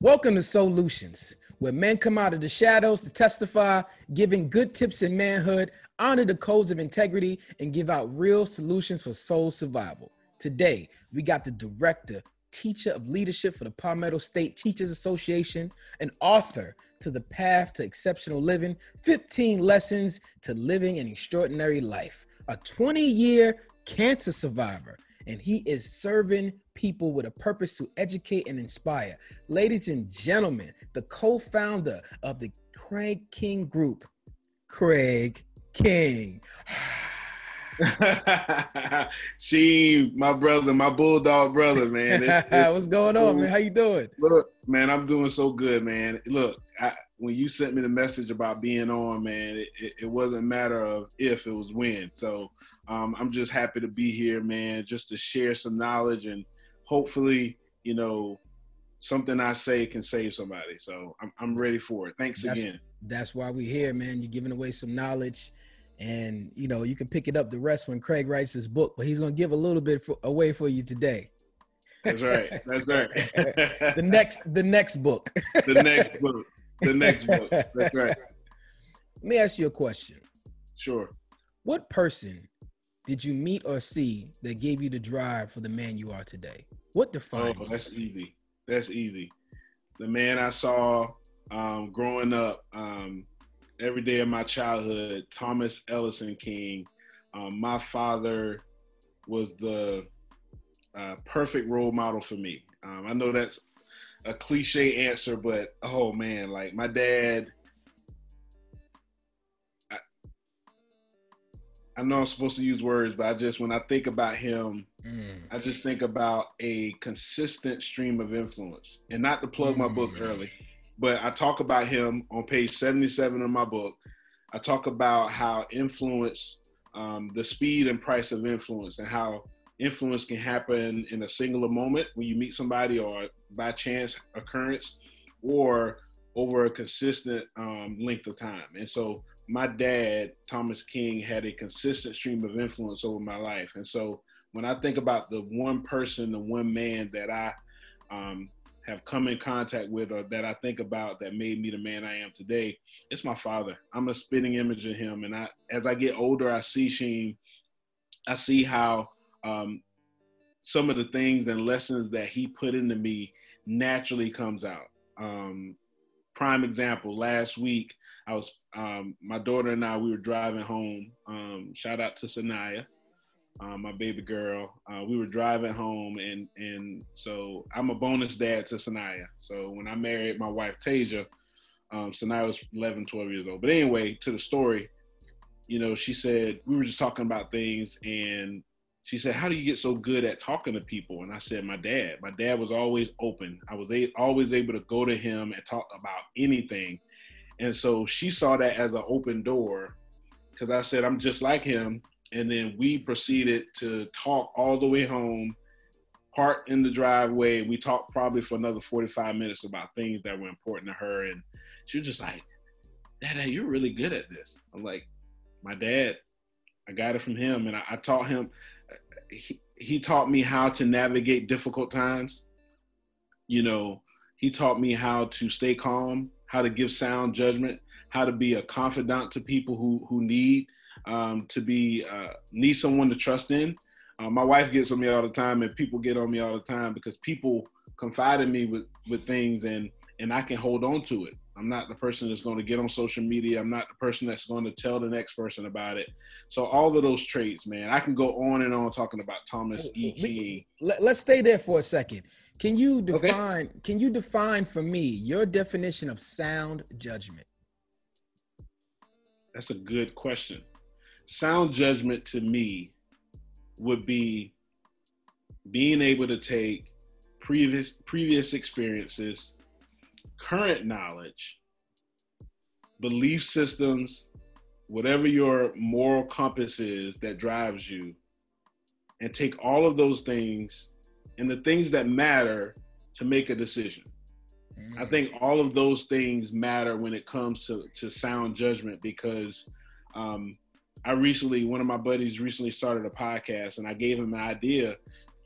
Welcome to Solutions, where men come out of the shadows to testify, giving good tips in manhood, honor the codes of integrity, and give out real solutions for soul survival. Today, we got the director, teacher of leadership for the Palmetto State Teachers Association, an author to the path to exceptional living, 15 lessons to living an extraordinary life, a 20 year cancer survivor, and he is serving people with a purpose to educate and inspire. Ladies and gentlemen, the co founder of the Craig King Group, Craig King. she, my brother, my bulldog brother, man. It, it, What's going on, man? How you doing? Look, man, I'm doing so good, man. Look, I, when you sent me the message about being on, man, it, wasn't a matter of if, it was when. So um, I'm just happy to be here, man, just to share some knowledge and hopefully, you know, something I say can save somebody. So I'm, I'm ready for it. Thanks that's, again. That's why we're here, man. You're giving away some knowledge and you know you can pick it up the rest when Craig writes his book, but he's gonna give a little bit for, away for you today. That's right. That's right. the next, the next book. the next book. The next book. That's right. Let me ask you a question. Sure. What person did you meet or see that gave you the drive for the man you are today? What defined? Oh, that's easy. That's easy. The man I saw um, growing up, um, every day of my childhood, Thomas Ellison King. Um, my father was the uh, perfect role model for me. Um, I know that's a cliche answer, but oh man, like my dad. I, I know I'm supposed to use words, but I just when I think about him, mm. I just think about a consistent stream of influence. And not to plug mm. my book mm. early, but I talk about him on page 77 of my book. I talk about how influence, um, the speed and price of influence, and how influence can happen in a singular moment when you meet somebody or by chance occurrence or over a consistent um, length of time. And so my dad, Thomas King, had a consistent stream of influence over my life. And so when I think about the one person, the one man that I um, have come in contact with or that I think about that made me the man I am today, it's my father. I'm a spitting image of him. And I as I get older, I see Sheen, I see how um, some of the things and lessons that he put into me naturally comes out. Um, prime example, last week I was um, my daughter and I we were driving home. Um, shout out to Sanaya uh, my baby girl. Uh, we were driving home, and and so I'm a bonus dad to Sanaya. So when I married my wife Tasia, um, Sanaya was 11, 12 years old. But anyway, to the story, you know, she said we were just talking about things, and she said, "How do you get so good at talking to people?" And I said, "My dad. My dad was always open. I was a- always able to go to him and talk about anything." And so she saw that as an open door, because I said, "I'm just like him." And then we proceeded to talk all the way home parked in the driveway. We talked probably for another 45 minutes about things that were important to her. And she was just like dad you're really good at this. I'm like my dad i got it from him. And i, I taught him he, he taught me how to navigate difficult times. You know he taught me how to stay calm how to give sound judgment how to be a confidant to people who who need um, to be uh, need someone to trust in. Uh, my wife gets on me all the time, and people get on me all the time because people confide in me with with things, and and I can hold on to it. I'm not the person that's going to get on social media. I'm not the person that's going to tell the next person about it. So all of those traits, man, I can go on and on talking about Thomas E. King. Let, us stay there for a second. Can you define? Okay. Can you define for me your definition of sound judgment? That's a good question sound judgment to me would be being able to take previous previous experiences, current knowledge, belief systems, whatever your moral compass is that drives you, and take all of those things and the things that matter to make a decision. I mm. think all of those things matter when it comes to, to sound judgment because um, I recently, one of my buddies recently started a podcast, and I gave him an idea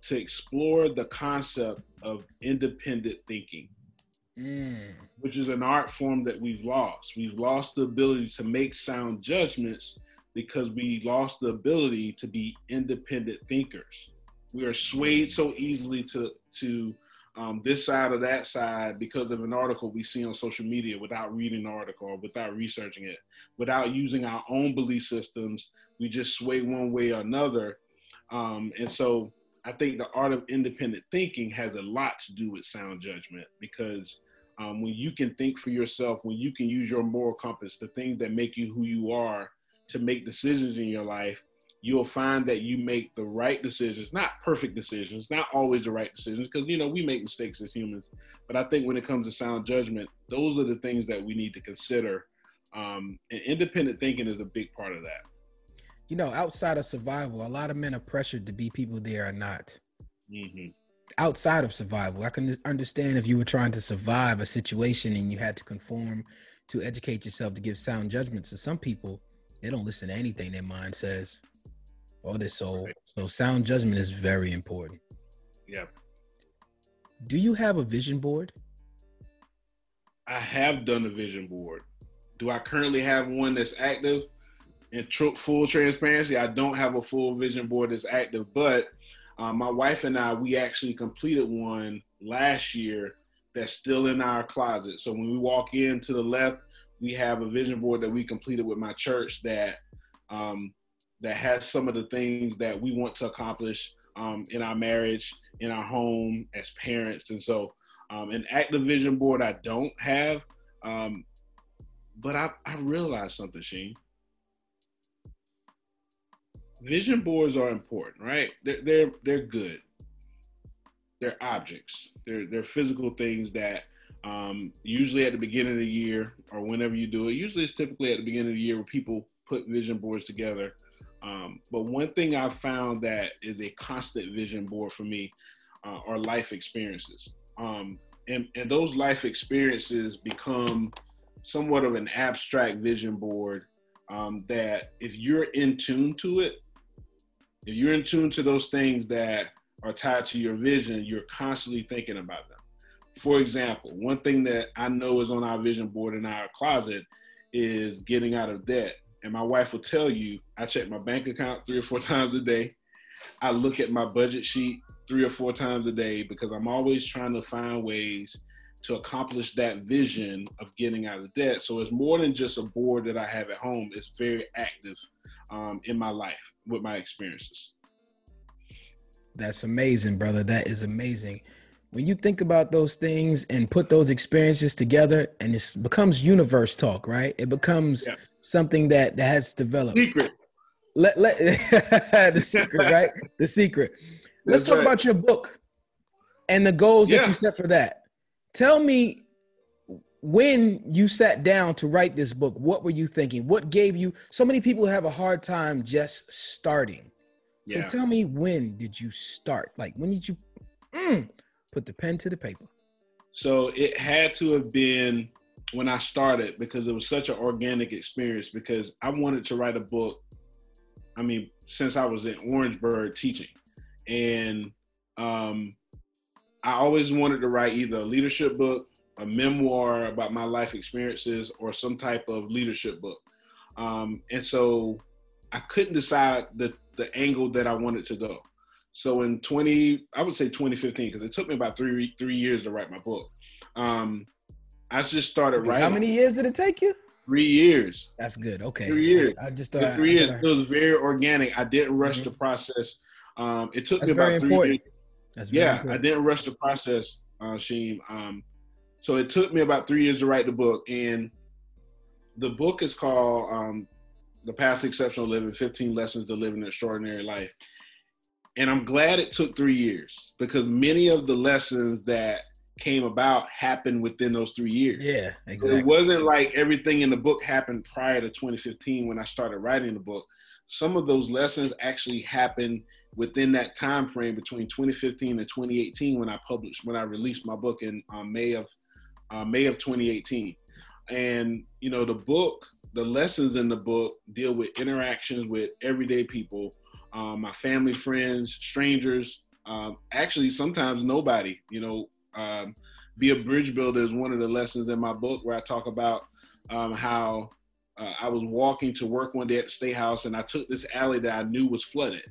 to explore the concept of independent thinking. mm. which is an art form that we've lost. We've lost the ability to make sound judgments because we lost the ability to be independent thinkers. We are swayed so easily to to um, this side or that side because of an article we see on social media without reading the article or without researching it, without using our own belief systems. We just sway one way or another. Um, and so I think the art of independent thinking has a lot to do with sound judgment because um, when you can think for yourself, when you can use your moral compass, the things that make you who you are to make decisions in your life, you'll find that you make the right decisions, not perfect decisions, not always the right decisions, because you know we make mistakes as humans. But I think when it comes to sound judgment, those are the things that we need to consider. Um, and independent thinking is a big part of that. You know, outside of survival, a lot of men are pressured to be people they are not. Mm-hmm. Outside of survival, I can understand if you were trying to survive a situation and you had to conform to educate yourself to give sound judgments. To some people, they don't listen to anything their mind says or their soul. So sound judgment is very important. Yeah. Do you have a vision board? I have done a vision board. Do I currently have one that's active? In tr- full transparency, I don't have a full vision board that's active, but uh, my wife and I, we actually completed one last year that's still in our closet. So when we walk in to the left, we have a vision board that we completed with my church that um, that has some of the things that we want to accomplish um, in our marriage, in our home, as parents. And so, um, an active vision board I don't have, um, but I, I realized something, Sheen. Vision boards are important, right? They're they're, they're good. They're objects. They're they're physical things that um, usually at the beginning of the year or whenever you do it. Usually it's typically at the beginning of the year where people put vision boards together um, but one thing I've found that is a constant vision board for me uh, are life experiences. Um, and, and those life experiences become somewhat of an abstract vision board um, that if you're in tune to it, if you're in tune to those things that are tied to your vision, you're constantly thinking about them. For example, one thing that I know is on our vision board in our closet is getting out of debt and my wife will tell you I check my bank account three or four times a day. I look at my budget sheet three or four times a day because I'm always trying to find ways to accomplish that vision of getting out of debt. So it's more than just a board that I have at home. It's very active um, in my life with my experiences. That's amazing, brother. That is amazing. When you think about those things and put those experiences together, and it becomes universe talk, right? It becomes yeah something that that has developed. Secret. Let let the secret, right? The secret. Let's That's talk right. about your book and the goals yeah. that you set for that. Tell me when you sat down to write this book, what were you thinking? What gave you so many people have a hard time just starting. So yeah. tell me when did you start? Like when did you mm, put the pen to the paper? So it had to have been when I started because it was such an organic experience because I wanted to write a book. I mean, since I was in Orangeburg teaching, and um, I always wanted to write either a leadership book, a memoir about my life experiences, or some type of leadership book. Um, and so I couldn't decide the the angle that I wanted to go. So in 20, I would say 2015, because it took me about three three years to write my book. Um, I just started writing. How many years did it take you? Three years. That's good. Okay. Three years. I, I just thought three years. It was very organic. I didn't rush mm-hmm. the process. Um, it took That's me about three important. years. That's yeah, important. I didn't rush the process, uh, Sheem. Um, so it took me about three years to write the book, and the book is called um, "The Path to Exceptional Living: 15 Lessons to Living an Extraordinary Life." And I'm glad it took three years because many of the lessons that came about happened within those three years. Yeah, exactly. So it wasn't like everything in the book happened prior to 2015 when I started writing the book. Some of those lessons actually happened within that time frame between 2015 and 2018 when I published when I released my book in uh, May of uh, May of 2018. And you know the book, the lessons in the book deal with interactions with everyday people, um, my family, friends, strangers, um, actually sometimes nobody. You know, um, be a bridge builder is one of the lessons in my book where I talk about um, how uh, I was walking to work one day at the state house and I took this alley that I knew was flooded.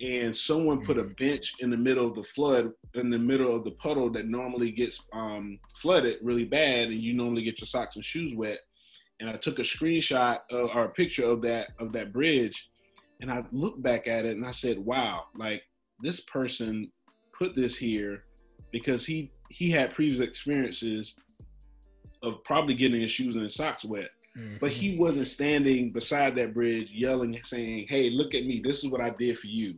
And someone put a mm. bench in the middle of the flood, in the middle of the puddle that normally gets um, flooded really bad, and you normally get your socks and shoes wet. And I took a screenshot of, or a picture of that of that bridge, and I looked back at it and I said, "Wow, like this person put this here because he he had previous experiences of probably getting his shoes and his socks wet." Mm-hmm. But he wasn't standing beside that bridge yelling, saying, Hey, look at me. This is what I did for you.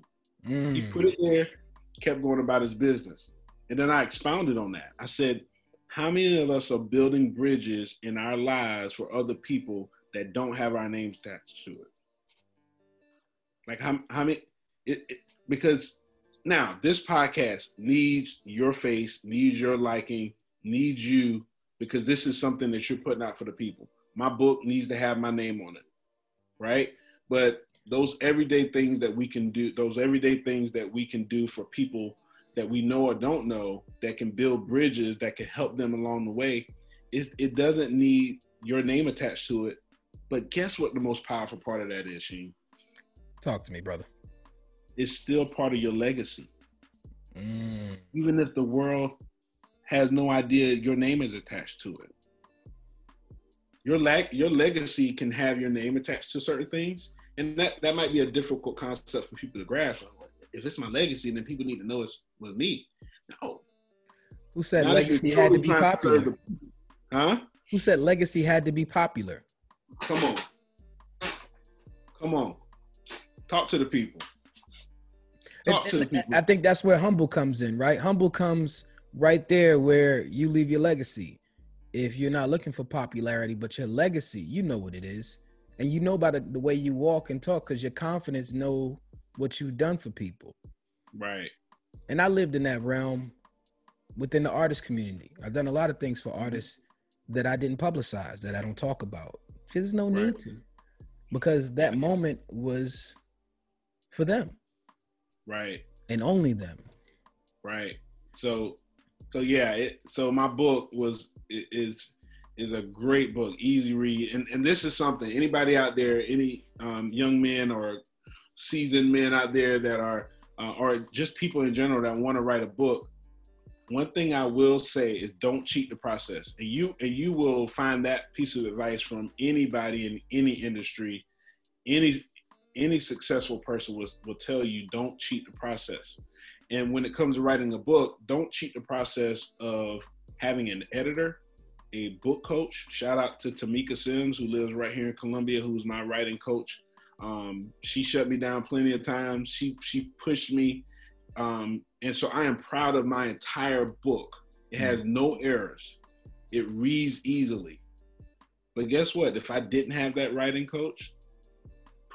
Mm. He put it there, kept going about his business. And then I expounded on that. I said, How many of us are building bridges in our lives for other people that don't have our names attached to it? Like, how, how many? It, it, because now this podcast needs your face, needs your liking, needs you, because this is something that you're putting out for the people my book needs to have my name on it, right? But those everyday things that we can do, those everyday things that we can do for people that we know or don't know that can build bridges that can help them along the way, it, it doesn't need your name attached to it. But guess what the most powerful part of that is, Sheen? Talk to me, brother. It's still part of your legacy. Mm. Even if the world has no idea your name is attached to it your leg your legacy can have your name attached to certain things, and that that might be a difficult concept for people to grasp. If it's my legacy, then people need to know it's with me. No. Who said Not legacy had to be popular? The, huh? Who said legacy had to be popular? Come on. Come on. Talk to the people. Talk to the people. I think that's where humble comes in, right? Humble comes right there where you leave your legacy if you're not looking for popularity, but your legacy, you know what it is. And you know about the, the way you walk and talk because your confidence know what you've done for people. Right. And I lived in that realm within the artist community. I've done a lot of things for artists that I didn't publicize, that I don't talk about. Because there's no right. need to. Because that moment was for them. Right. And only them. Right. So so yeah, it, so my book was is is a great book, easy read, and and this is something anybody out there, any um, young men or seasoned men out there that are uh, or just people in general that want to write a book. One thing I will say is don't cheat the process, and you and you will find that piece of advice from anybody in any industry, any any successful person will will tell you don't cheat the process. And when it comes to writing a book, don't cheat the process of having an editor, a book coach. Shout out to Tamika Sims, who lives right here in Columbia, who's my writing coach. Um, she shut me down plenty of times. She she pushed me, um, and so I am proud of my entire book. It has no errors. It reads easily. But guess what? If I didn't have that writing coach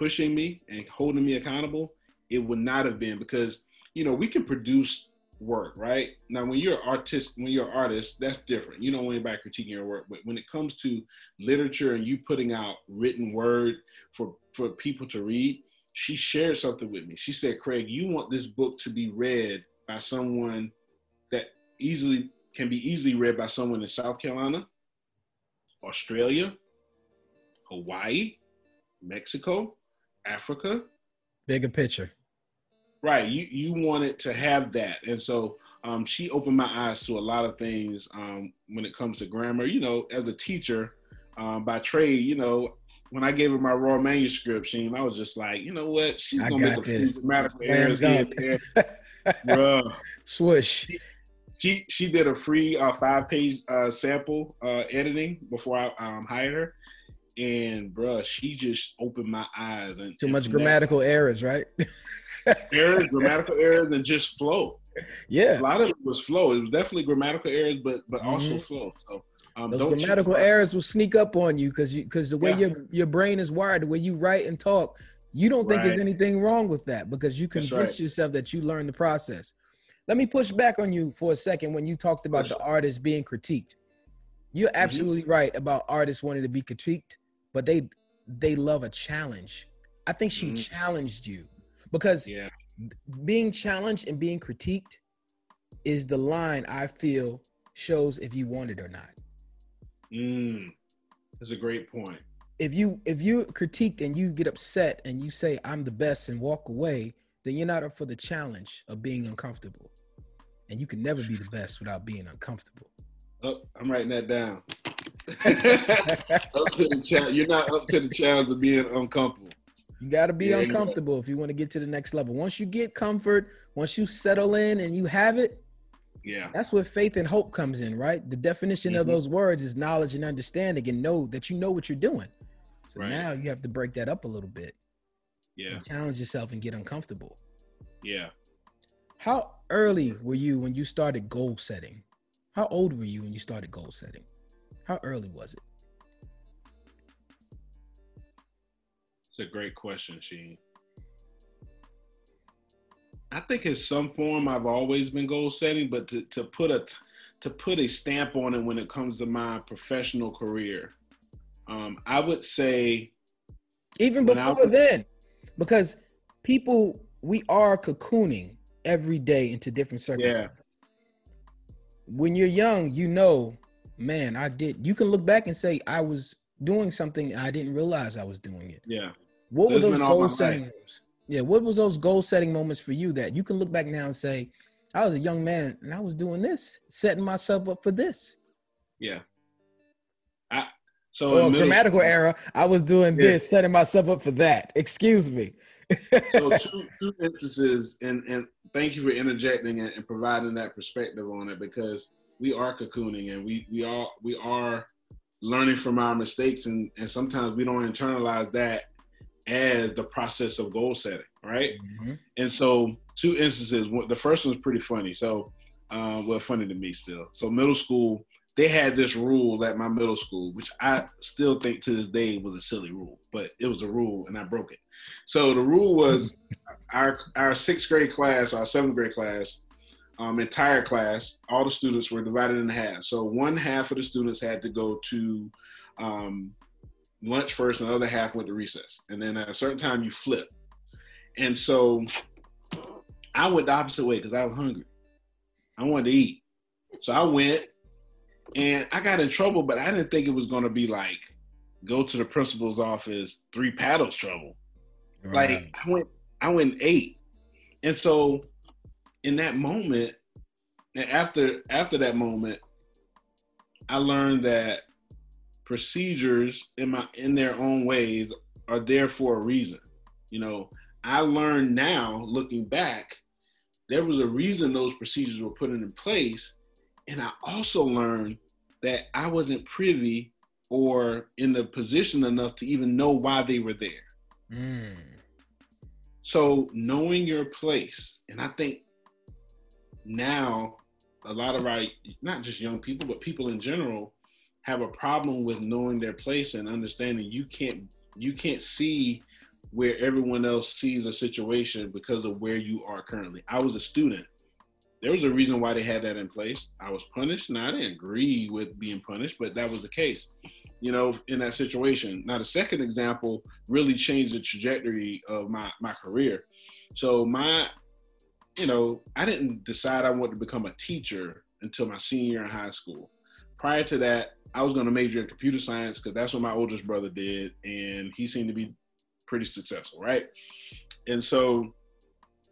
pushing me and holding me accountable, it would not have been because you know we can produce work, right? Now, when you're artist, when you're artist, that's different. You don't want anybody critiquing your work. But when it comes to literature and you putting out written word for for people to read, she shared something with me. She said, "Craig, you want this book to be read by someone that easily can be easily read by someone in South Carolina, Australia, Hawaii, Mexico, Africa." Bigger picture. Right. You you wanted to have that, and so um, she opened my eyes to a lot of things um, when it comes to grammar. You know, as a teacher um, by trade, you know, when I gave her my raw manuscript, she, I was just like, you know what, she's gonna make a few grammatical errors here and there. Swish. She, she, she did a free uh, five page uh, sample uh, editing before I um, hired her, and bruh, she just opened my eyes. And too much grammatical that, errors, right? errors, grammatical errors, and just flow. Yeah, a lot of it was flow. It was definitely grammatical errors, but but mm-hmm. also flow. So um, those grammatical errors will sneak up on you because you because the way yeah. your your brain is wired, the way you write and talk, you don't think right. there's anything wrong with that because you convince right. yourself that you learned the process. Let me push back on you for a second when you talked about the artist being critiqued. You're mm-hmm. absolutely mm-hmm. right about artists wanting to be critiqued, but they they love a challenge. I think she mm-hmm. challenged you because yeah. being challenged and being critiqued is the line I feel shows if you want it or not. Mm, that's a great point. If you if you critiqued and you get upset and you say I'm the best and walk away, then you're not up for the challenge of being uncomfortable. And you can never be the best without being uncomfortable. Oh, I'm writing that down. up to the challenge. You're not up to the challenge of being uncomfortable. You got to be yeah, uncomfortable if you want to get to the next level. Once you get comfort, once you settle in and you have it, yeah, that's where faith and hope comes in, right? The definition mm-hmm. of those words is knowledge and understanding, and know that you know what you're doing. So right. now you have to break that up a little bit. Yeah, challenge yourself and get uncomfortable. Yeah. How early were you when you started goal setting? How old were you when you started goal setting? How early was it? It's a great question, Sheen. I think in some form I've always been goal setting, but to, to put a to put a stamp on it when it comes to my professional career, um, I would say even before then, because people we are cocooning every day into different circumstances. Yeah. When you're young, you know, man, I did. You can look back and say I was doing something I didn't realize I was doing it. Yeah. What were those goal setting moments? Yeah, what was those goal setting moments for you that you can look back now and say, I was a young man and I was doing this, setting myself up for this. Yeah. I so oh, grammatical school, error. I was doing yeah. this, setting myself up for that. Excuse me. so two, two instances, and and thank you for interjecting and, and providing that perspective on it because we are cocooning and we we are we are learning from our mistakes and and sometimes we don't internalize that as the process of goal setting, right? Mm-hmm. And so, two instances. The first one was pretty funny. So, uh, well, funny to me still. So, middle school, they had this rule at my middle school, which I still think to this day was a silly rule, but it was a rule and I broke it. So the rule was our our sixth grade class, our seventh grade class, um, entire class, all the students were divided in half. So one half of the students had to go to um, lunch first, and the other half went to recess. And then at a certain time, you flip. And so I went the opposite way because I was hungry. I wanted to eat. So I went and I got in trouble, but I didn't think it was going to be like go to the principal's office, three paddles trouble. Like I went, I went ate. And so in that moment, and after after that moment, I learned that procedures in my in their own ways are there for a reason. You know, I learned now looking back, there was a reason those procedures were put in place. And I also learned that I wasn't privy or in the position enough to even know why they were there. Mm. So knowing your place, and I think now a lot of our not just young people, but people in general have a problem with knowing their place and understanding you can't you can't see where everyone else sees a situation because of where you are currently. I was a student. There was a reason why they had that in place. I was punished. Now I didn't agree with being punished, but that was the case. You know, in that situation. Now the second example really changed the trajectory of my my career. So my, you know, I didn't decide I wanted to become a teacher until my senior year in high school. Prior to that, I was going to major in computer science because that's what my oldest brother did, and he seemed to be pretty successful, right? And so,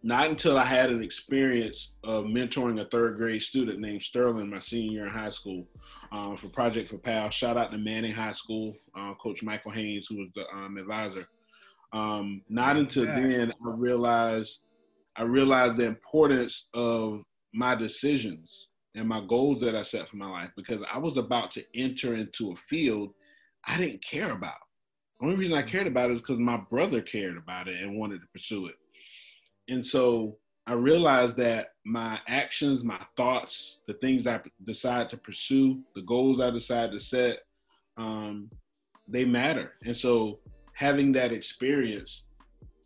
not until I had an experience of mentoring a third grade student named Sterling my senior year in high school um, for Project for PAL. Shout out to Manning High School, uh, Coach Michael Haynes, who was the um, advisor. Um, not until then I realized I realized the importance of my decisions and my goals that I set for my life because I was about to enter into a field I didn't care about. The only reason I cared about it is because my brother cared about it and wanted to pursue it. And so I realized that my actions, my thoughts, the things I decide to pursue, the goals I decide to set, um, they matter. And so having that experience,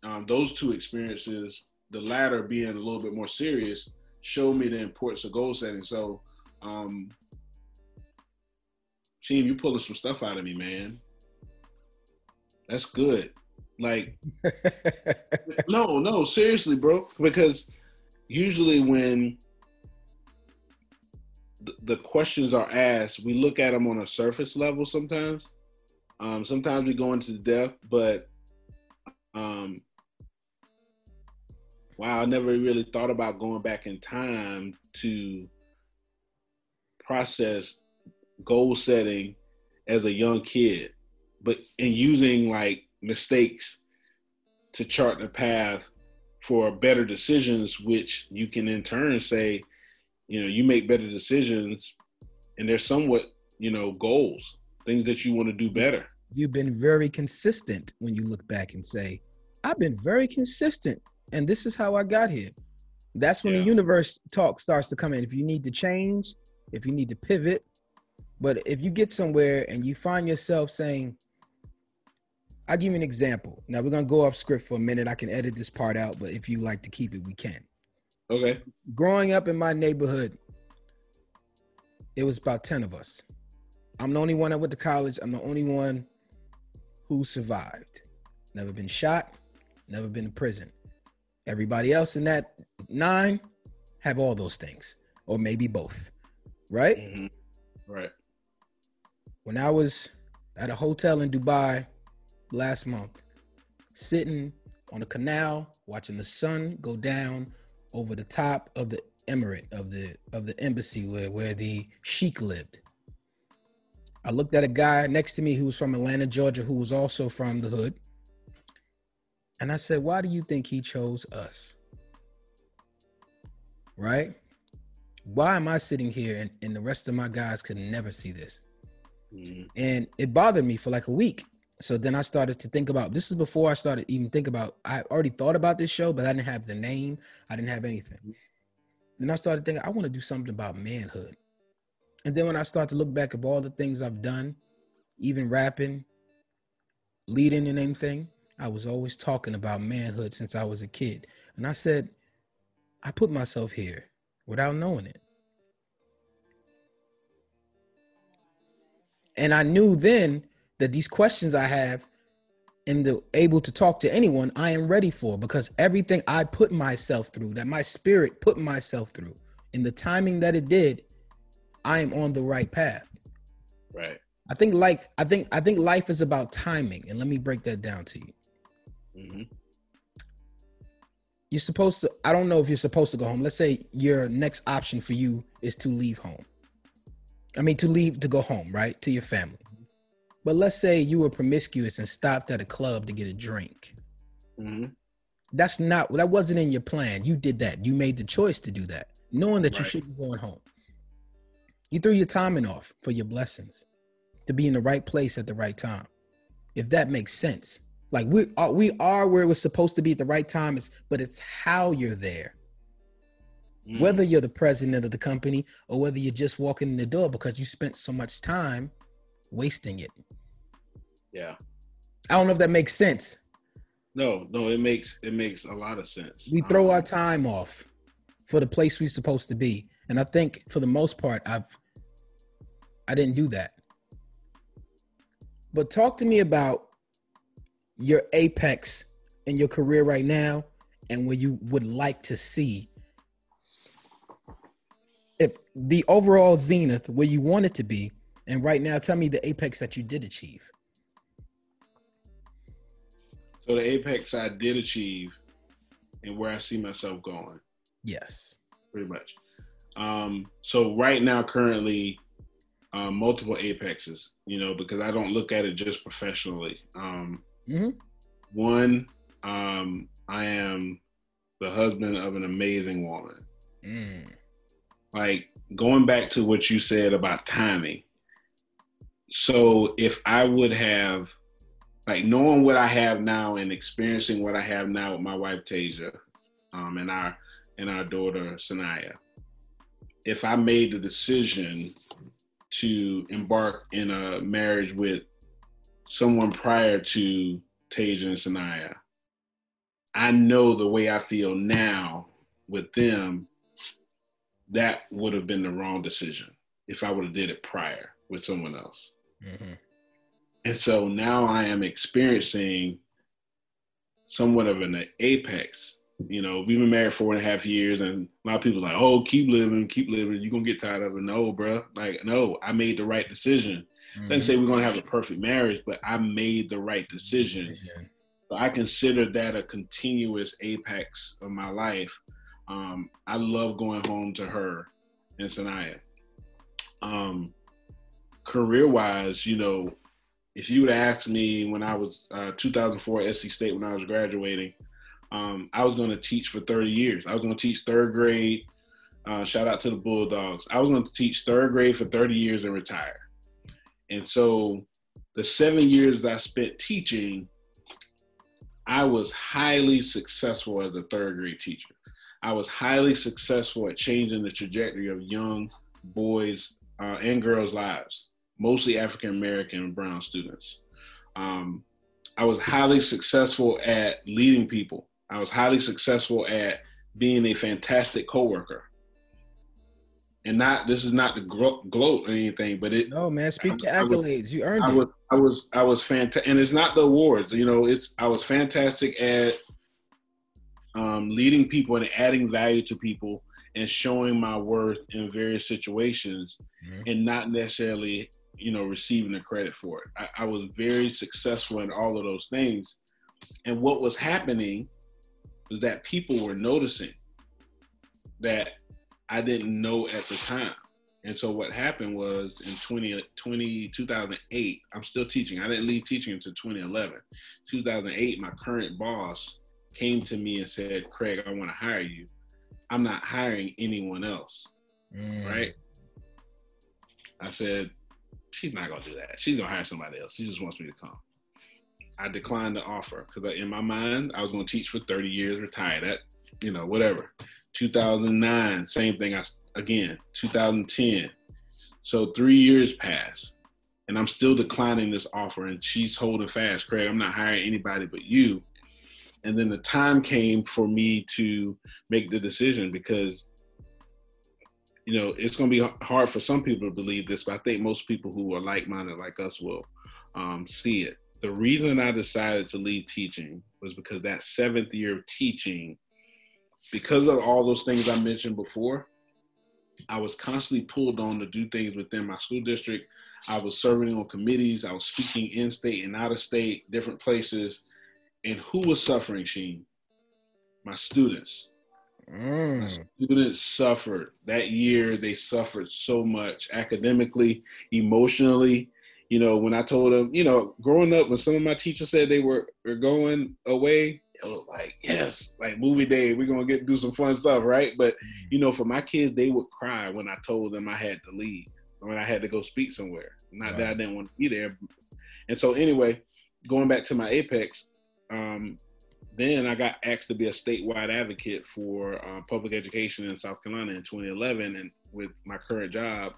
um, those two experiences, the latter being a little bit more serious, showed me the importance of goal setting. So, um, Sheen, you pulling some stuff out of me, man. That's good. Like, no, no, seriously, bro. Because usually when the, the questions are asked, we look at them on a surface level sometimes. Um, sometimes we go into the depth, but um, wow, I never really thought about going back in time to process goal setting as a young kid, but in using like mistakes to chart the path for better decisions, which you can in turn say, you know, you make better decisions and they're somewhat, you know, goals, things that you want to do better. You've been very consistent when you look back and say, I've been very consistent and this is how I got here. That's when yeah. the universe talk starts to come in. If you need to change, if you need to pivot, but if you get somewhere and you find yourself saying, I'll give you an example. Now we're gonna go off script for a minute. I can edit this part out, but if you like to keep it, we can. Okay. Growing up in my neighborhood, it was about 10 of us. I'm the only one that went to college. I'm the only one who survived. Never been shot, never been to prison. Everybody else in that nine have all those things, or maybe both. Right? Mm-hmm. Right. When I was at a hotel in Dubai last month, sitting on a canal, watching the sun go down over the top of the emirate of the of the embassy where where the sheik lived. I looked at a guy next to me who was from Atlanta, Georgia, who was also from the hood. And I said, Why do you think he chose us? Right? Why am I sitting here and, and the rest of my guys could never see this? Mm-hmm. And it bothered me for like a week. So then I started to think about this is before I started even think about I already thought about this show, but I didn't have the name, I didn't have anything. Mm-hmm. Then I started thinking I want to do something about manhood. And then when I start to look back at all the things I've done, even rapping, leading and anything, I was always talking about manhood since I was a kid. And I said, I put myself here without knowing it. And I knew then that these questions I have and the able to talk to anyone I am ready for because everything I put myself through, that my spirit put myself through, in the timing that it did, I am on the right path. Right. I think like I think I think life is about timing, and let me break that down to you. Mm-hmm. You're supposed to. I don't know if you're supposed to go home. Let's say your next option for you is to leave home. I mean, to leave to go home, right, to your family. But let's say you were promiscuous and stopped at a club to get a drink. Mm-hmm. That's not that wasn't in your plan. You did that. You made the choice to do that, knowing that right. you should be going home. You threw your timing off for your blessings to be in the right place at the right time. If that makes sense. Like we are we are where we're supposed to be at the right time, but it's how you're there. Mm. Whether you're the president of the company or whether you're just walking in the door because you spent so much time wasting it. Yeah. I don't know if that makes sense. No, no, it makes it makes a lot of sense. We throw um, our time off for the place we're supposed to be. And I think for the most part I've I didn't do that. But talk to me about your apex in your career right now and where you would like to see if the overall zenith where you want it to be and right now, tell me the apex that you did achieve. So the apex I did achieve and where I see myself going. Yes. Pretty much. Um, so right now, currently, um, multiple apexes, you know, because I don't look at it just professionally. Um, mm-hmm. One, um, I am the husband of an amazing woman. Mm. Like going back to what you said about timing, so if I would have like knowing what I have now and experiencing what I have now with my wife Tasia, um, and our and our daughter Sanaya, if I made the decision to embark in a marriage with someone prior to Tasia and Sanaya, I know the way I feel now with them, that would have been the wrong decision if I would have did it prior with someone else. Mm-hmm. And so now I am experiencing somewhat of an apex you know, we've been married four and a half years, and a lot of people like, oh, keep living, keep living. You're gonna get tired of it. No, bro. Like, no, I made the right decision. Mm-hmm. Doesn't say we're gonna have a perfect marriage, but I made the right decision. decision. So I consider that a continuous apex of my life. Um, I love going home to her and Sanaya. Um, career wise, you know, if you would ask me when I was uh, 2004 at SC State when I was graduating, um, I was going to teach for 30 years. I was going to teach third grade. Uh, shout out to the Bulldogs. I was going to teach third grade for 30 years and retire. And so the seven years that I spent teaching, I was highly successful as a third grade teacher. I was highly successful at changing the trajectory of young boys uh, and girls' lives, mostly African American and brown students. Um, I was highly successful at leading people. I was highly successful at being a fantastic coworker. And not this is not to gloat or anything, but it. No man, speak your accolades. Was, you earned I it. Was, I was I was fantastic, and it's not the awards. You know, it's I was fantastic at um, leading people and adding value to people and showing my worth in various situations, mm-hmm. and not necessarily you know receiving the credit for it. I, I was very successful in all of those things, and what was happening was that people were noticing that I didn't know at the time. And so what happened was in 20, 20, 2008, I'm still teaching. I didn't leave teaching until 2011. 2008, my current boss came to me and said, Craig, I want to hire you. I'm not hiring anyone else. Mm. Right? I said, she's not going to do that. She's going to hire somebody else. She just wants me to come. I declined the offer because in my mind I was going to teach for 30 years, retire. That you know whatever. 2009, same thing. I again 2010. So three years passed, and I'm still declining this offer, and she's holding fast. Craig, I'm not hiring anybody but you. And then the time came for me to make the decision because you know it's going to be hard for some people to believe this, but I think most people who are like-minded like us will um, see it the reason I decided to leave teaching was because that seventh year of teaching, because of all those things I mentioned before, I was constantly pulled on to do things within my school district. I was serving on committees. I was speaking in state and out of state, different places. And who was suffering, Sheen? My students. Mm. My students suffered that year. They suffered so much academically, emotionally, you know, when I told them, you know, growing up, when some of my teachers said they were, were going away, it was like, yes, like movie day, we're gonna get do some fun stuff, right? But mm-hmm. you know, for my kids, they would cry when I told them I had to leave, when I had to go speak somewhere. Not right. that I didn't want to be there. And so anyway, going back to my apex, um, then I got asked to be a statewide advocate for uh, public education in South Carolina in 2011, and with my current job,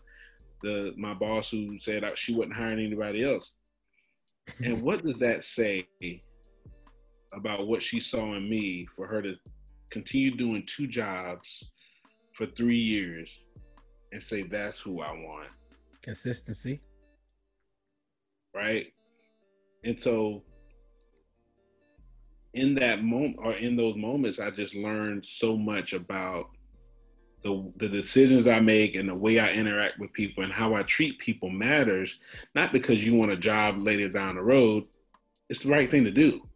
the my boss who said she wasn't hiring anybody else. And what does that say about what she saw in me for her to continue doing two jobs for three years and say that's who I want? Consistency. Right? And so in that moment or in those moments, I just learned so much about the, the decisions I make and the way I interact with people and how I treat people matters, not because you want a job later down the road. It's the right thing to do.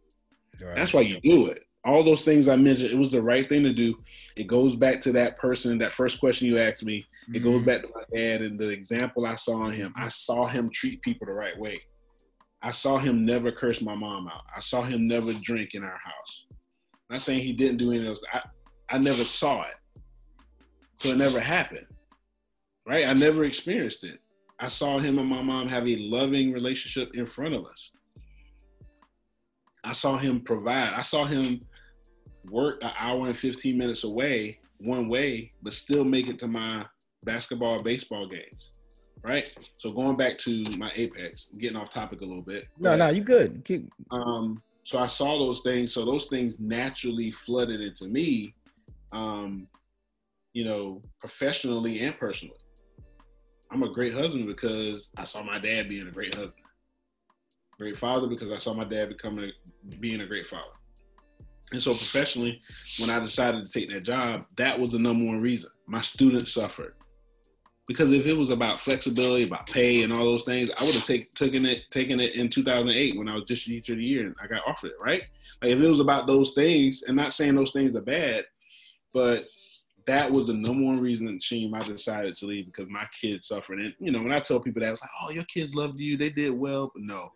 Right. That's why you do it. All those things I mentioned, it was the right thing to do. It goes back to that person, that first question you asked me. It mm-hmm. goes back to my dad and the example I saw in him. I saw him treat people the right way. I saw him never curse my mom out. I saw him never drink in our house. I'm not saying he didn't do any of those. I, I never saw it. So it never happened. Right? I never experienced it. I saw him and my mom have a loving relationship in front of us. I saw him provide. I saw him work an hour and 15 minutes away, one way, but still make it to my basketball, baseball games. Right. So going back to my apex, getting off topic a little bit. No, no, you good. Keep. Um, so I saw those things. So those things naturally flooded into me. Um, you know, professionally and personally. I'm a great husband because I saw my dad being a great husband. Great father because I saw my dad becoming a, being a great father. And so professionally, when I decided to take that job, that was the number one reason. My students suffered. Because if it was about flexibility, about pay and all those things, I would have take, taken it taken it in 2008 when I was just teacher of the year and I got offered it, right? Like if it was about those things, and not saying those things are bad, but that was the number one reason Sheem I decided to leave because my kids suffered. And you know, when I tell people that, I was like, "Oh, your kids loved you; they did well." But no,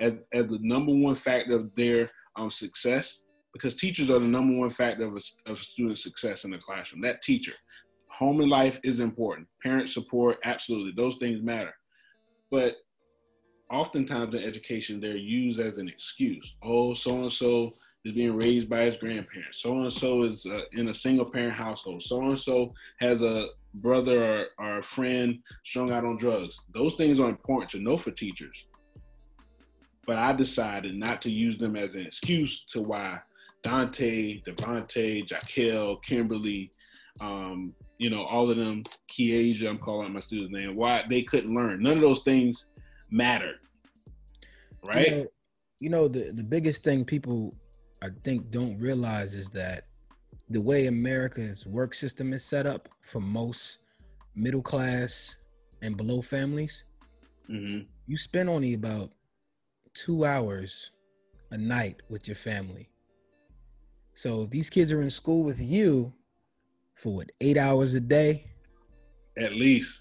as, as the number one factor of their um, success, because teachers are the number one factor of a, of student success in the classroom. That teacher, home and life is important. Parent support, absolutely, those things matter. But oftentimes in education, they're used as an excuse. Oh, so and so is being raised by his grandparents. So and so is uh, in a single parent household. So and so has a brother or, or a friend strung out on drugs. Those things are important to know for teachers. But I decided not to use them as an excuse to why Dante, Devontae, Jaquel, Kimberly, um, you know, all of them, Kiesia, I'm calling out my student's name, why they couldn't learn. None of those things mattered. Right? You know, you know the, the biggest thing people I think don't realize is that the way America's work system is set up for most middle class and below families, mm-hmm. you spend only about two hours a night with your family. So these kids are in school with you for what, eight hours a day? At least.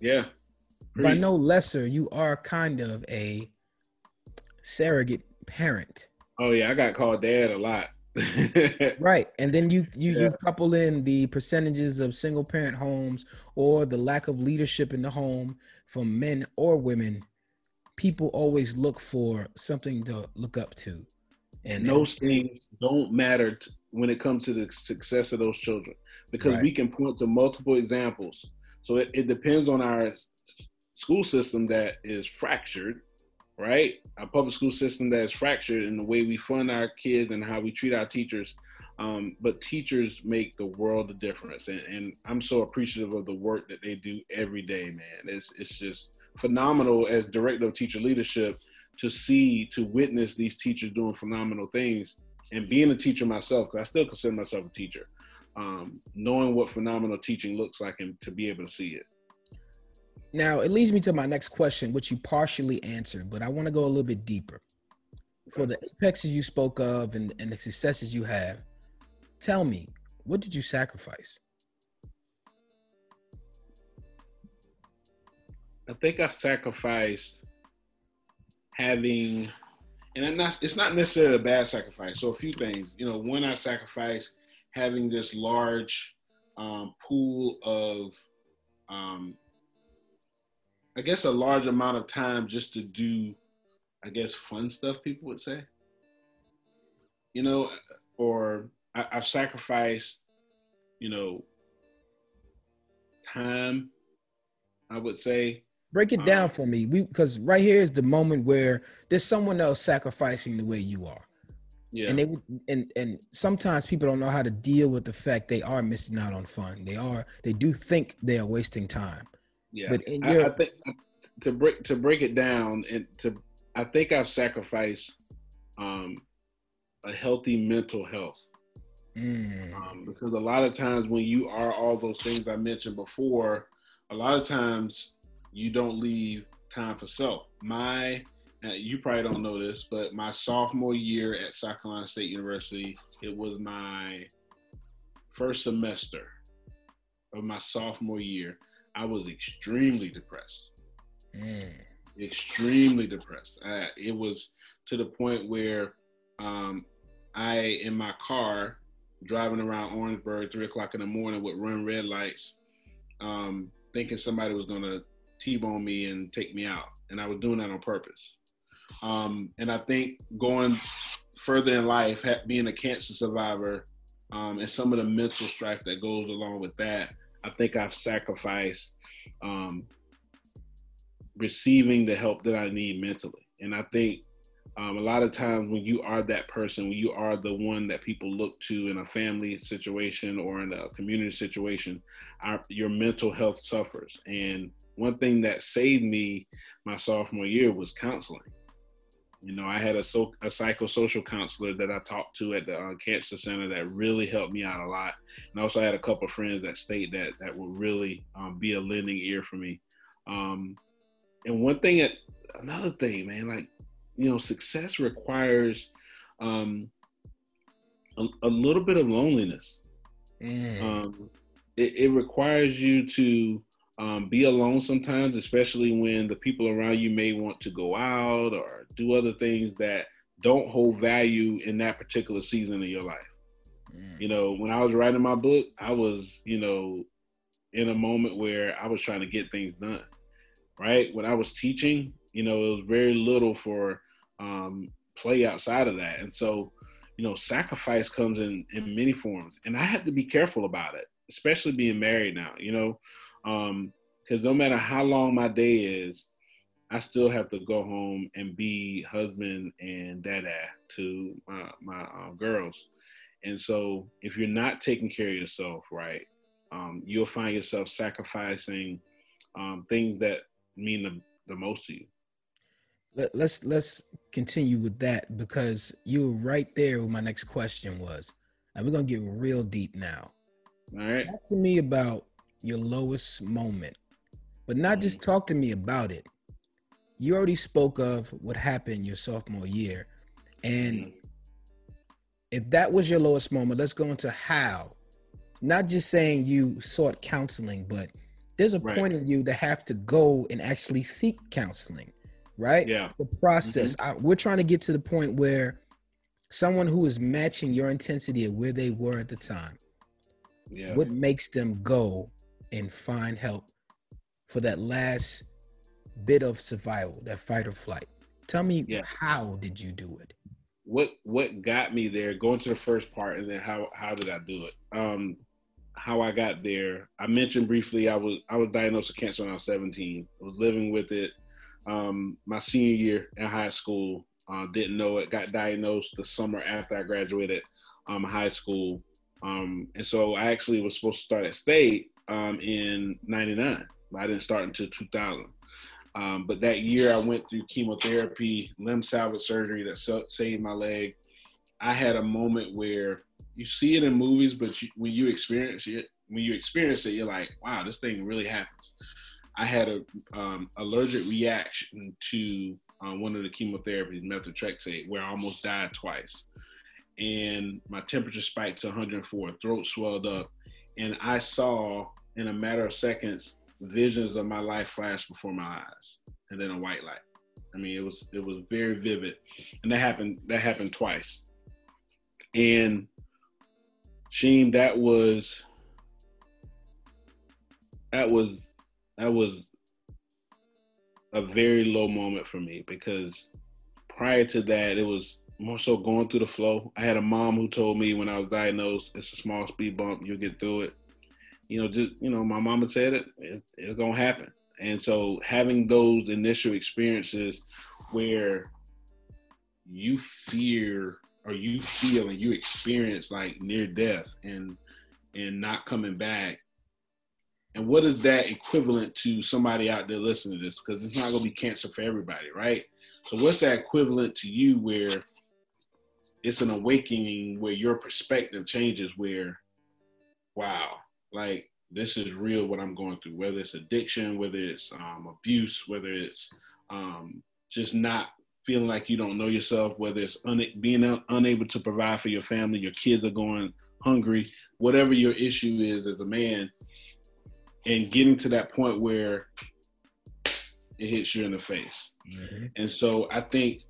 Yeah. By no lesser, you are kind of a surrogate parent. Oh yeah, I got called dad a lot. right, and then you you yeah. you couple in the percentages of single parent homes or the lack of leadership in the home from men or women. People always look for something to look up to, and those things don't matter t- when it comes to the success of those children because right. we can point to multiple examples. So it, it depends on our school system that is fractured right? Our public school system that is fractured in the way we fund our kids and how we treat our teachers. Um, but teachers make the world a difference, and, and, I'm so appreciative of the work that they do every day, man. It's it's just phenomenal as director of teacher leadership to see to witness these teachers doing phenomenal things, and being a teacher myself, because I still consider myself a teacher. Um, knowing what phenomenal teaching looks like and to be able to see it. Now, it leads me to my next question, which you partially answered, but I want to go a little bit deeper. For the apexes you spoke of and, and the successes you have, tell me, what did you sacrifice? I think I sacrificed having, and not, it's not necessarily a bad sacrifice. So a few things, you know, when I sacrificed having this large um, pool of um, I guess a large amount of time just to do, I guess, fun stuff. People would say, you know, or I, I've sacrificed, you know, time. I would say. Break it down for me, we because right here is the moment where there's someone else sacrificing the way you are. Yeah. And they and and sometimes people don't know how to deal with the fact they are missing out on fun. They are they do think they are wasting time. Yeah, but in your, I, I think to break to break it down and to I think I've sacrificed um, a healthy mental health. Mm. Um, because a lot of times when you are all those things I mentioned before, a lot of times you don't leave time for self. My you probably don't know this, but my sophomore year at South Carolina State University, it was my first semester of my sophomore year. I was extremely depressed. Mm. Extremely depressed. Uh, it was to the point where um, I, in my car, driving around Orangeburg, three o'clock in the morning, would run red lights, um, thinking somebody was going to T-bone me and take me out, and I was doing that on purpose. Um, and I think going further in life, being a cancer survivor, um, and some of the mental strife that goes along with that, I think I've sacrificed um, receiving the help that I need mentally. And I think um, a lot of times when you are that person, when you are the one that people look to in a family situation or in a community situation, our, your mental health suffers. And one thing that saved me my sophomore year was counseling. you know, I had a, so, a psychosocial counselor that I talked to at the uh, cancer center that really helped me out a lot. And also I had a couple of friends that state that that would really um, be a lending ear for me. Um, and one thing, another thing, man, like, you know, success requires um, a, a little bit of loneliness. Mm. Um, it, it, requires you to um, be alone sometimes, especially when the people around you may want to go out or do other things that don't hold value in that particular season of your life. Mm. You know, when I was writing my book, I was, you know, in a moment where I was trying to get things done. Right when I was teaching, you know, it was very little for um, play outside of that, and so you know, sacrifice comes in in many forms, and I have to be careful about it, especially being married now. You know, because um, no matter how long my day is, I still have to go home and be husband and dada to my my uh, girls, and so if you're not taking care of yourself right, um, you'll find yourself sacrificing um, things that mean the, the most to you. Let, us let's continue with that because you were right there where my next question was. And we're gonna get real deep now. All right. Talk to me about your lowest moment but not just mm-hmm. talk to me about it you already spoke of what happened your sophomore year and mm-hmm. if that was your lowest moment let's go into how not just saying you sought counseling but there's a right. point in you to have to go and actually seek counseling right? Yeah. The process. Mm-hmm. I, we're trying to get to the point where someone who is matching your intensity of where they were at the time. Yeah. What makes them go and find help for that last bit of survival, that fight or flight? Tell me yeah. how did you do it? What what got me there? Going to the first part, and then how how did I do it? Um, how I got there. I mentioned briefly. I was I was diagnosed with cancer when I was 17. I was living with it um, my senior year in high school. Uh, didn't know it. Got diagnosed the summer after I graduated um, high school, um, and so I actually was supposed to start at state um, in '99. I didn't start until 2000. Um, but that year I went through chemotherapy, limb salvage surgery that saved my leg. I had a moment where you see it in movies, but you, when you experience it, when you experience it, you're like, wow, this thing really happens. I had a um, allergic reaction to uh, one of the chemotherapies, methotrexate, where I almost died twice. And my temperature spiked to 104, throat swelled up, and I saw in a matter of seconds visions of my life flashed before my eyes, and then a white light. I mean, it was it was very vivid, and that happened that happened twice. And Sheem, that was that was that was a very low moment for me because prior to that, it was more so going through the flow. I had a mom who told me when I was diagnosed, it's a small speed bump, you'll get through it. You know, just you know, my mama said it, it's, it's gonna happen. And so having those initial experiences where you fear or you feel and you experience like near death and and not coming back and what is that equivalent to somebody out there listening to this? Because it's not going to be cancer for everybody, right? So, what's that equivalent to you where it's an awakening where your perspective changes? Where, wow, like this is real what I'm going through, whether it's addiction, whether it's um, abuse, whether it's um, just not feeling like you don't know yourself, whether it's un- being un- unable to provide for your family, your kids are going hungry, whatever your issue is as a man, and getting to that point where it hits you in the face. Mm-hmm. And so I think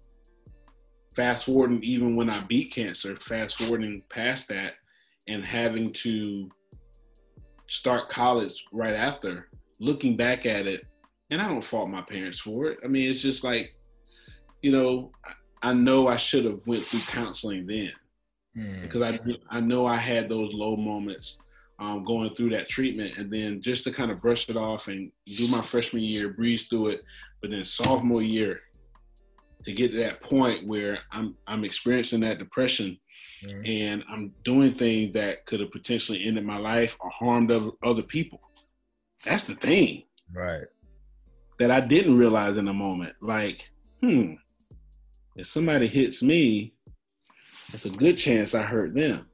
fast forwarding, even when I beat cancer, fast forwarding past that and having to start college right after, looking back at it, and I don't fault my parents for it. I mean, it's just like, you know, I know I should have went through counseling then mm-hmm. because I I know I had those low moments um, going through that treatment, and then just to kind of brush it off and do my freshman year, breeze through it, but then sophomore year to get to that point where I'm I'm experiencing that depression, mm-hmm. and I'm doing things that could have potentially ended my life or harmed other, other people. That's the thing, right? That I didn't realize in the moment. Like, hmm, if somebody hits me, it's a good chance I hurt them.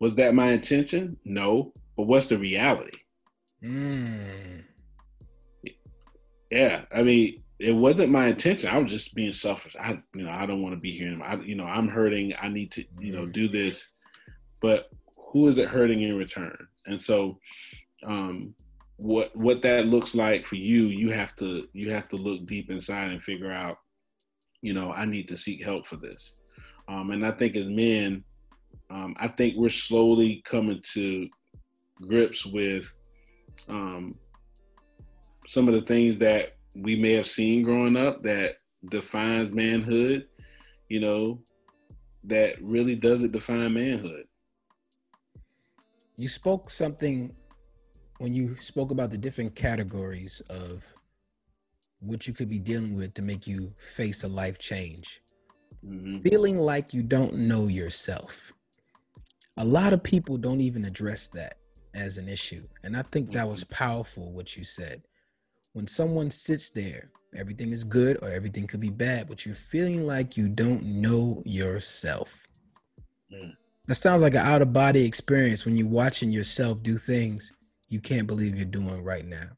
Was that my intention? No. But what's the reality? Mm. Yeah, I mean, it wasn't my intention. I was just being selfish. I, you know, I don't want to be here. I, you know, I'm hurting. I need to, you know, do this. But who is it hurting in return? And so, um, what what that looks like for you, you have to you have to look deep inside and figure out, you know, I need to seek help for this. Um, and I think as men, um, I think we're slowly coming to grips with um, some of the things that we may have seen growing up that defines manhood, you know, that really doesn't define manhood. You spoke something when you spoke about the different categories of what you could be dealing with to make you face a life change. Mm-hmm. Feeling like you don't know yourself. A lot of people don't even address that as an issue. And I think that was mm-hmm. powerful what you said. When someone sits there, everything is good or everything could be bad, but you're feeling like you don't know yourself. Mm. That sounds like an out of body experience when you're watching yourself do things you can't believe you're doing right now.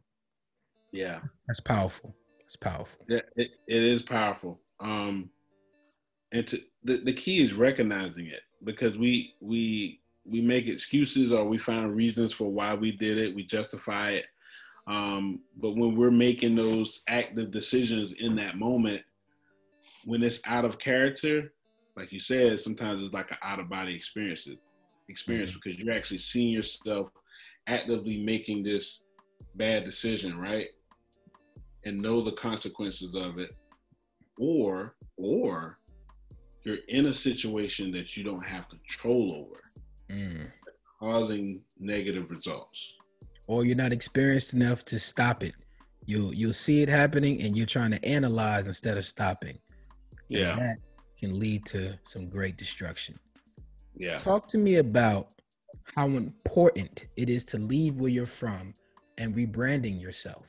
Yeah. That's, powerful. It's powerful. It, it, it is powerful. Um, and to, the, the key is recognizing it because we we we make excuses or we find reasons for why we did it. We justify it. Um, but when we're making those active decisions in that moment, when it's out of character, like you said, sometimes it's like an out of body experience experience mm-hmm. because you're actually seeing yourself actively making this bad decision, right? And know the consequences of it. Or or you're in a situation that you don't have control over mm. causing negative results. Or you're not experienced enough to stop it. You'll you'll see it happening and you're trying to analyze instead of stopping. Yeah. And that can lead to some great destruction. Yeah. Talk to me about how important it is to leave where you're from and rebranding yourself.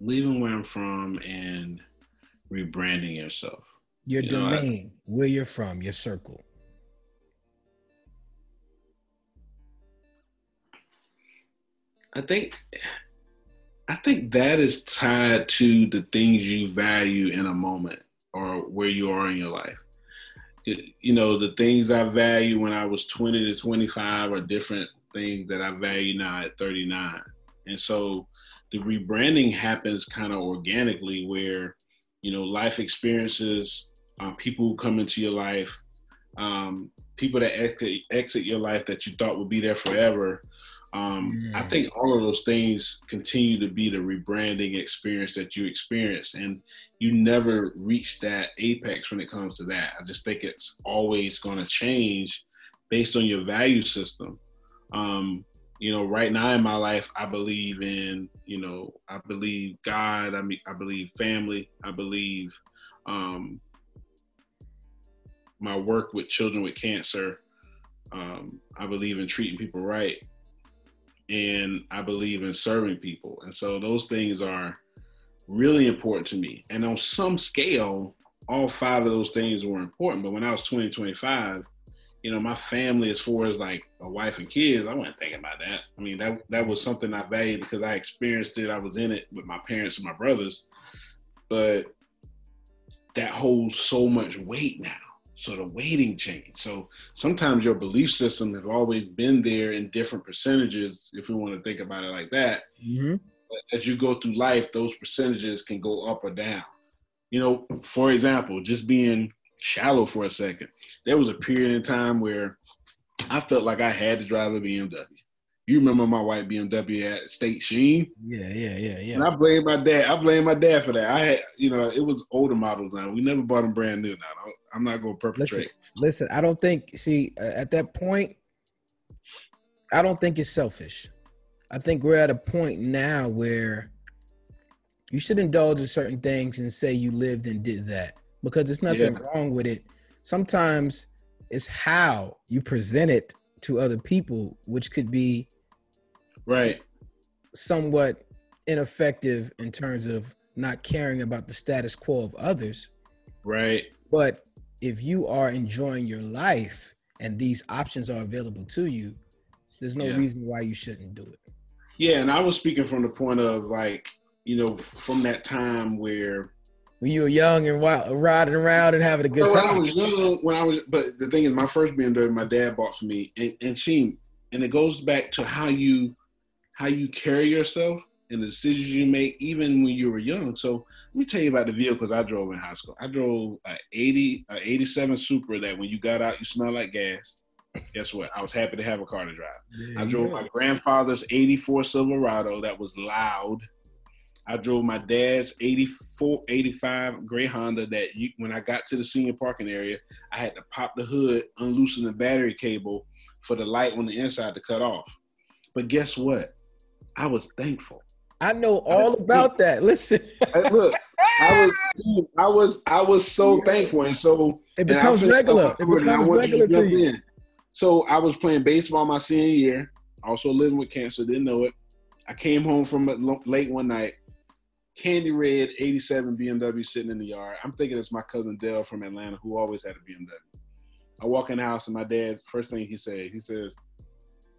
Leaving where I'm from and rebranding yourself your you domain, know, I, where you're from, your circle. I think I think that is tied to the things you value in a moment or where you are in your life. you know, the things I value when I was 20 to 25 are different things that I value now at 39. And so the rebranding happens kind of organically where, you know, life experiences um, people who come into your life, um, people that exit your life that you thought would be there forever. Um, mm. I think all of those things continue to be the rebranding experience that you experience, and you never reach that apex when it comes to that. I just think it's always going to change based on your value system. Um, you know, right now in my life, I believe in, you know, I believe God. I mean, I believe family. I believe um, my work with children with cancer, um, I believe in treating people right, and I believe in serving people, and so those things are really important to me. And on some scale, all five of those things were important. But when I was 20, 25, you know, my family, as far as like a wife and kids, I wasn't thinking about that. I mean, that that was something I valued because I experienced it. I was in it with my parents and my brothers, but that holds so much weight now sort of weighting change. So sometimes your belief system have always been there in different percentages, if we want to think about it like that. Mm-hmm. As you go through life, those percentages can go up or down. You know, for example, just being shallow for a second, there was a period in time where I felt like I had to drive a BMW. You remember my white BMW at State Sheen? Yeah, yeah, yeah, yeah. And I blame my dad. I blame my dad for that. I had, you know, it was older models now. We never bought them brand new now. I'm not going to perpetrate. Listen, listen, I don't think. See, at that point, I don't think it's selfish. I think we're at a point now where you should indulge in certain things and say you lived and did that because there's nothing yeah. wrong with it. Sometimes it's how you present it to other people, which could be right somewhat ineffective in terms of not caring about the status quo of others. Right. But if you are enjoying your life and these options are available to you, there's no yeah. reason why you shouldn't do it. Yeah, and I was speaking from the point of like, you know, from that time where when you were young and wild, riding around and having a good time. When I was young, when I was, but the thing is, my first BMW, my dad bought for me, and, and she, and it goes back to how you, how you carry yourself and the decisions you make, even when you were young. So let me tell you about the vehicles I drove in high school. I drove a 80, a 87 Supra that when you got out, you smell like gas. Guess what? I was happy to have a car to drive. Yeah, I drove yeah. my grandfather's 84 Silverado that was loud. I drove my dad's 84, 85 gray Honda that you, when I got to the senior parking area, I had to pop the hood, unloosen the battery cable for the light on the inside to cut off. But guess what? I was thankful. I know all about that. Listen, look, I was, I was, I was so thankful, and so it becomes regular. It becomes regular to you. In. So I was playing baseball my senior year, also living with cancer, didn't know it. I came home from late one night, candy red 87 BMW sitting in the yard. I'm thinking it's my cousin Dell from Atlanta who always had a BMW. I walk in the house and my dad, first thing he said, he says,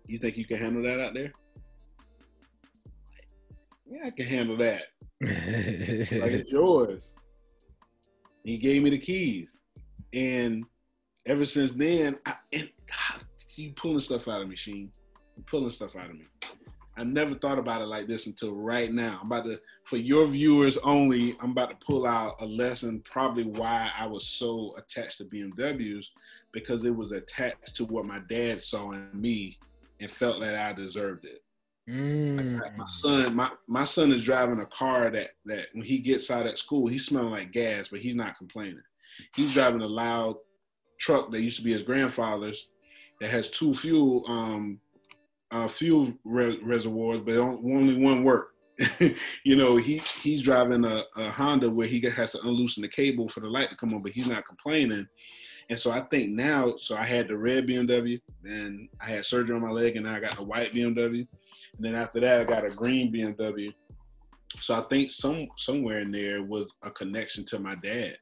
You think you can handle that out there? Yeah, I can handle that. like it's yours. He gave me the keys. And ever since then, I, and God, you pulling stuff out of me, Sheen. You pulling stuff out of me. I never thought about it like this until right now. I'm about to, for your viewers only, I'm about to pull out a lesson, probably why I was so attached to BMWs, because it was attached to what my dad saw in me and felt that I deserved it. Mm. Like my son, my, my son is driving a car that that when he gets out at school, he's smelling like gas, but he's not complaining. He's driving a loud truck that used to be his grandfather's that has two fuel um, uh, fuel re- reservoirs, but only one work. you know, he he's driving a, a, Honda where he has to unloosen the cable for the light to come on, but he's not complaining. And so I think now, so I had the red BMW, and I had surgery on my leg, and now I got the white BMW, and then after that I got a green BMW. So I think some somewhere in there was a connection to my dad.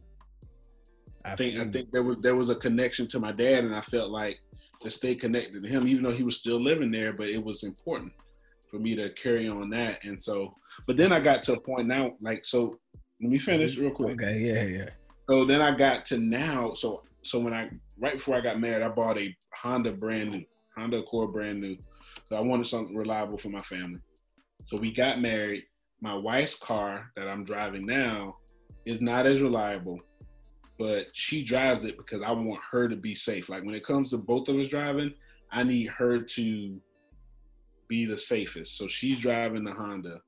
I, I think I think there was there was a connection to my dad, and I felt like to stay connected to him, even though he was still living there. But it was important for me to carry on that. And so, but then I got to a point now, like, so let me finish real quick. Okay, yeah, yeah. So then I got to now. So so when I right before I got married, I bought a Honda brand new Honda Accord brand new. So I wanted something reliable for my family. So we got married. My wife's car that I'm driving now is not as reliable but she drives it because I want her to be safe. Like when it comes to both of us driving, I need her to be the safest. So she's driving the Honda,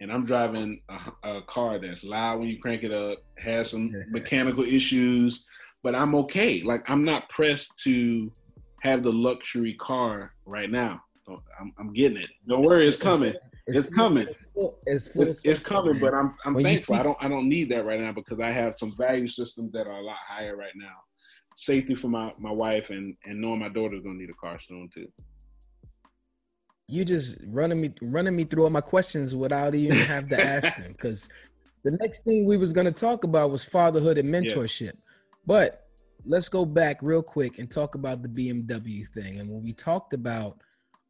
and I'm driving a, a car that's loud when you crank it up, has some mechanical issues, but I'm okay. Like I'm not pressed to have the luxury car right now. I'm, I'm getting it. Don't worry, it's coming. It's, it's coming. It's, full, it's, full it's, it's coming, but I'm I'm when thankful. Speak- I don't I don't need that right now because I have some value systems that are a lot higher right now. Safety for my my wife and and knowing my daughter's gonna need a car soon too. You just running me running me through all my questions without even have to ask them because the next thing we was gonna talk about was fatherhood and mentorship, yeah. but let's go back real quick and talk about the BMW thing. And when we talked about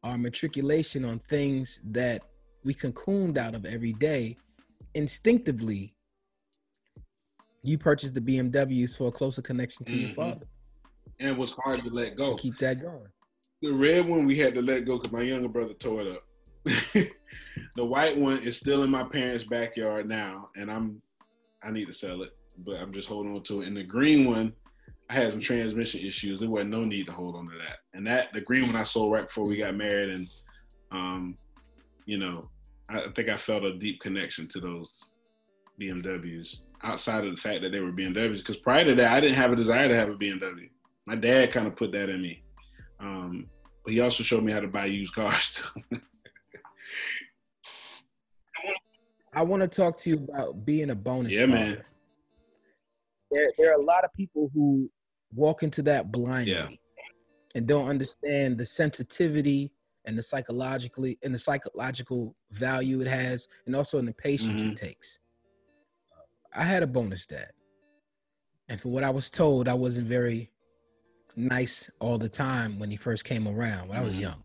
our matriculation on things that we cocooned out of every day, instinctively, you purchased the BMWs for a closer connection to mm-hmm. your father. And it was hard to let go. Keep that going. The red one we had to let go because my younger brother tore it up. the white one is still in my parents' backyard now, and I'm I need to sell it, but I'm just holding on to it. And the green one, I had some transmission issues. There wasn't no need to hold on to that. And that the green one I sold right before we got married, and um, you know, I think I felt a deep connection to those BMWs outside of the fact that they were BMWs. Because prior to that, I didn't have a desire to have a BMW. My dad kind of put that in me. Um, but he also showed me how to buy used cars too. I want to talk to you about being a bonus. Yeah, father. man. There, there are a lot of people who walk into that blindly yeah. And don't understand the sensitivity and the psychologically and the psychological value it has, and also in the patience mm-hmm. it takes. I had a bonus dad. And from what I was told, I wasn't very nice all the time when he first came around when I was mm-hmm. young.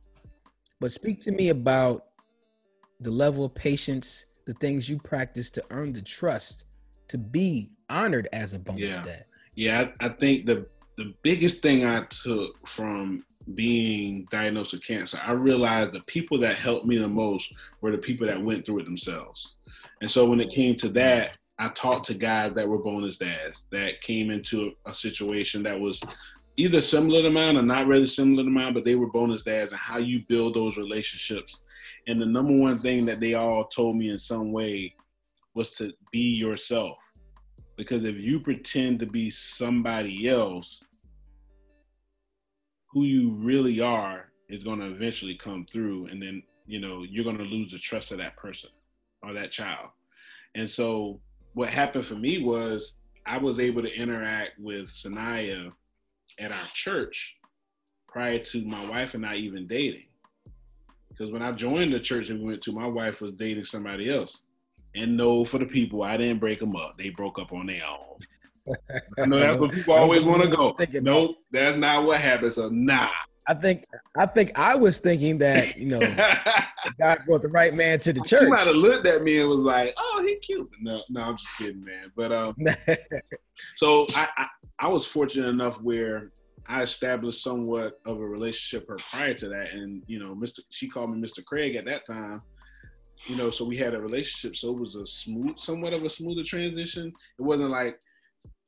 But speak to me about the level of patience, the things you practice to earn the trust to be honored as a bonus yeah. dad. Yeah, I, I think the the biggest thing I took from being diagnosed with cancer, I realized the people that helped me the most were the people that went through it themselves. And so when it came to that, I talked to guys that were bonus dads that came into a situation that was either similar to mine or not really similar to mine, but they were bonus dads and how you build those relationships. And the number one thing that they all told me in some way was to be yourself. Because if you pretend to be somebody else, who you really are is going to eventually come through. And then, you know, you're going to lose the trust of that person or that child. And so what happened for me was I was able to interact with Sanaya at our church prior to my wife and I even dating. Because when I joined the church and we went to, my wife was dating somebody else. And no, for the people, I didn't break them up. They broke up on their own. I know that's what people always want to go. No, that's not what happened. So nah. I think I think I was thinking that you know God brought the right man to the church. He might have looked at me and was like, "Oh, he cute." No, no, I'm just kidding, man. But um, so I, I I was fortunate enough where I established somewhat of a relationship her prior to that, and you know, Mr. She called me Mr. Craig at that time. You know, so we had a relationship. So it was a smooth, somewhat of a smoother transition. It wasn't like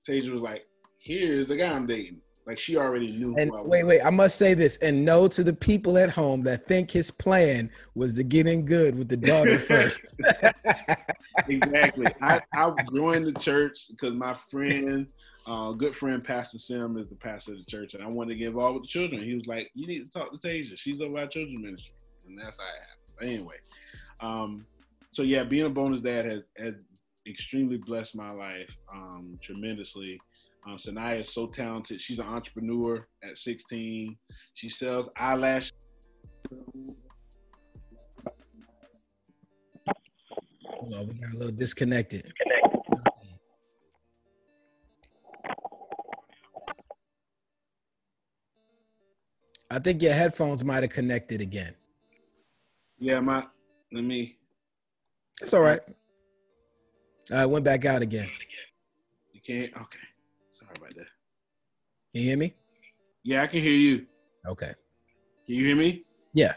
Tasia was like, "Here's the guy I'm dating." Like she already knew. And wait, wait, I must say this, and no to the people at home that think his plan was to get in good with the daughter first. exactly. I, I joined the church because my friend uh, good friend Pastor Sim is the pastor of the church, and I wanted to get involved with the children. He was like, "You need to talk to Tasia. She's over our children's ministry," and that's how it happened. But anyway, um, so yeah, being a bonus dad has has extremely blessed my life um, tremendously. Um, Sanaya is so talented. She's an entrepreneur at 16. She sells eyelash. Hold on, we got a little disconnected. I think your headphones might have connected again. Yeah, my let me. It's all right. I went back out again. You can't. Okay. Sorry about that. Can you hear me? Yeah, I can hear you. Okay. Can you hear me? Yeah.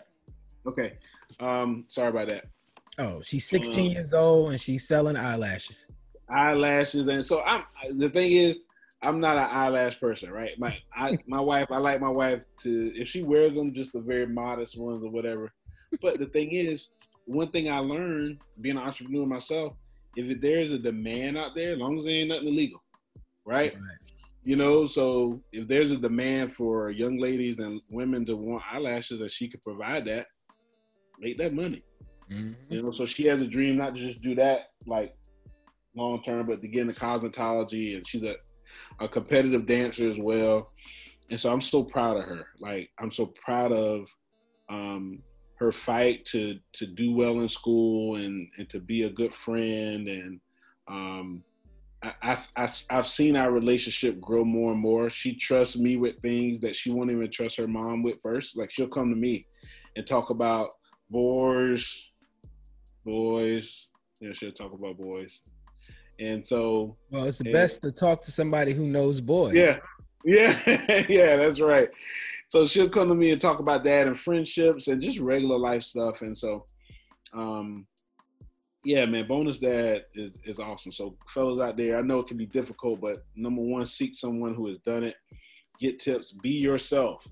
Okay. Um, sorry about that. Oh, she's 16 um, years old and she's selling eyelashes. Eyelashes, and so I'm. The thing is, I'm not an eyelash person, right? My I, my wife, I like my wife to if she wears them, just the very modest ones or whatever. But the thing is, one thing I learned being an entrepreneur myself, if there's a demand out there, as long as there ain't nothing illegal, right? right? You know, so if there's a demand for young ladies and women to want eyelashes, and she could provide that, make that money. Mm-hmm. You know, so she has a dream not to just do that like long term, but to get into cosmetology, and she's a a competitive dancer as well. And so I'm so proud of her. Like I'm so proud of um, her fight to to do well in school and and to be a good friend and um, I, I, I've seen our relationship grow more and more. She trusts me with things that she won't even trust her mom with first. Like she'll come to me and talk about boys, boys. You know, she'll talk about boys. And so, well, it's the and, best to talk to somebody who knows boys. Yeah, yeah, yeah, that's right. So she'll come to me and talk about that and friendships and just regular life stuff. And so, um, yeah, man, bonus dad is, is awesome. So, fellas out there, I know it can be difficult, but number one, seek someone who has done it. Get tips. Be yourself.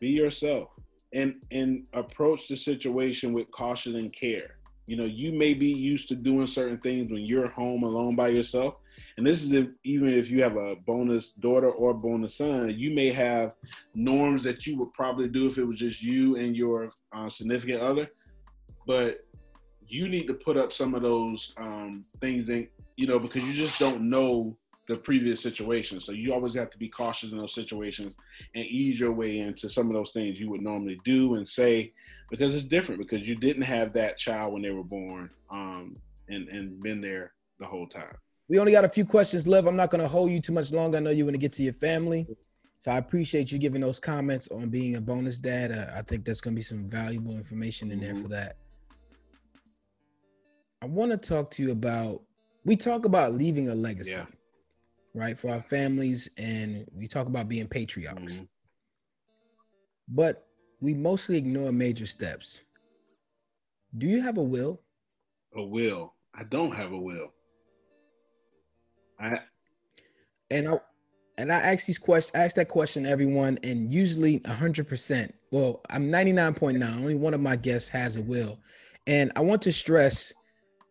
Be yourself, and and approach the situation with caution and care. You know, you may be used to doing certain things when you're home alone by yourself. And this is if, even if you have a bonus daughter or bonus son, you may have norms that you would probably do if it was just you and your uh, significant other. But you need to put up some of those um, things that, you know, because you just don't know the previous situation. So you always have to be cautious in those situations and ease your way into some of those things you would normally do and say because it's different because you didn't have that child when they were born um, and and been there the whole time. We only got a few questions left. I'm not going to hold you too much longer. I know you want to get to your family. So I appreciate you giving those comments on being a bonus dad. Uh, I think that's going to be some valuable information in there mm-hmm. for that. I want to talk to you about we talk about leaving a legacy, yeah. right, for our families, and we talk about being patriarchs. Mm-hmm. But we mostly ignore major steps. Do you have a will? A will. I don't have a will. I and I and I ask these questions, ask that question everyone, and usually hundred percent. Well, I'm 99.9. Only one of my guests has a will. And I want to stress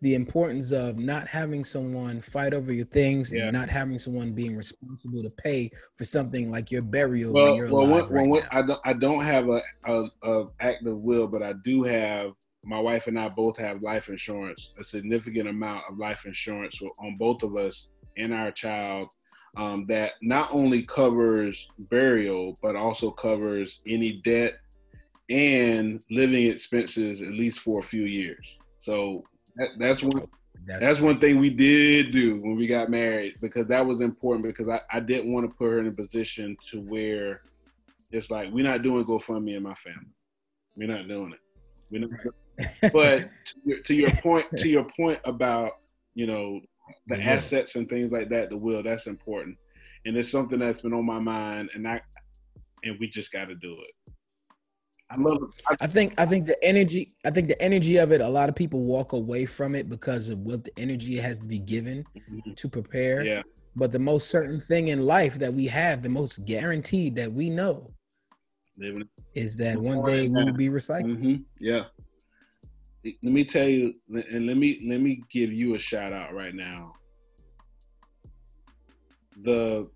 the importance of not having someone fight over your things yeah. and not having someone being responsible to pay for something like your burial. Well, well, what, right well I don't, I don't have a, a, a active will, but I do have. My wife and I both have life insurance, a significant amount of life insurance on both of us and our child. Um, that not only covers burial, but also covers any debt and living expenses at least for a few years. So that, that's one. That's, that's one thing we did do when we got married because that was important because I, I didn't want to put her in a position to where it's like we're not doing GoFundMe in my family. We're not doing it. We're not. But to your, to your point, to your point about you know the yeah. assets and things like that, the will that's important, and it's something that's been on my mind, and I and we just got to do it. I love it. I, I think I think the energy I think the energy of it. A lot of people walk away from it because of what the energy has to be given mm-hmm. to prepare. Yeah. But the most certain thing in life that we have, the most guaranteed that we know, is that one day we will be recycled. Mm-hmm. Yeah. Let me tell you, and let me let me give you a shout out right now. The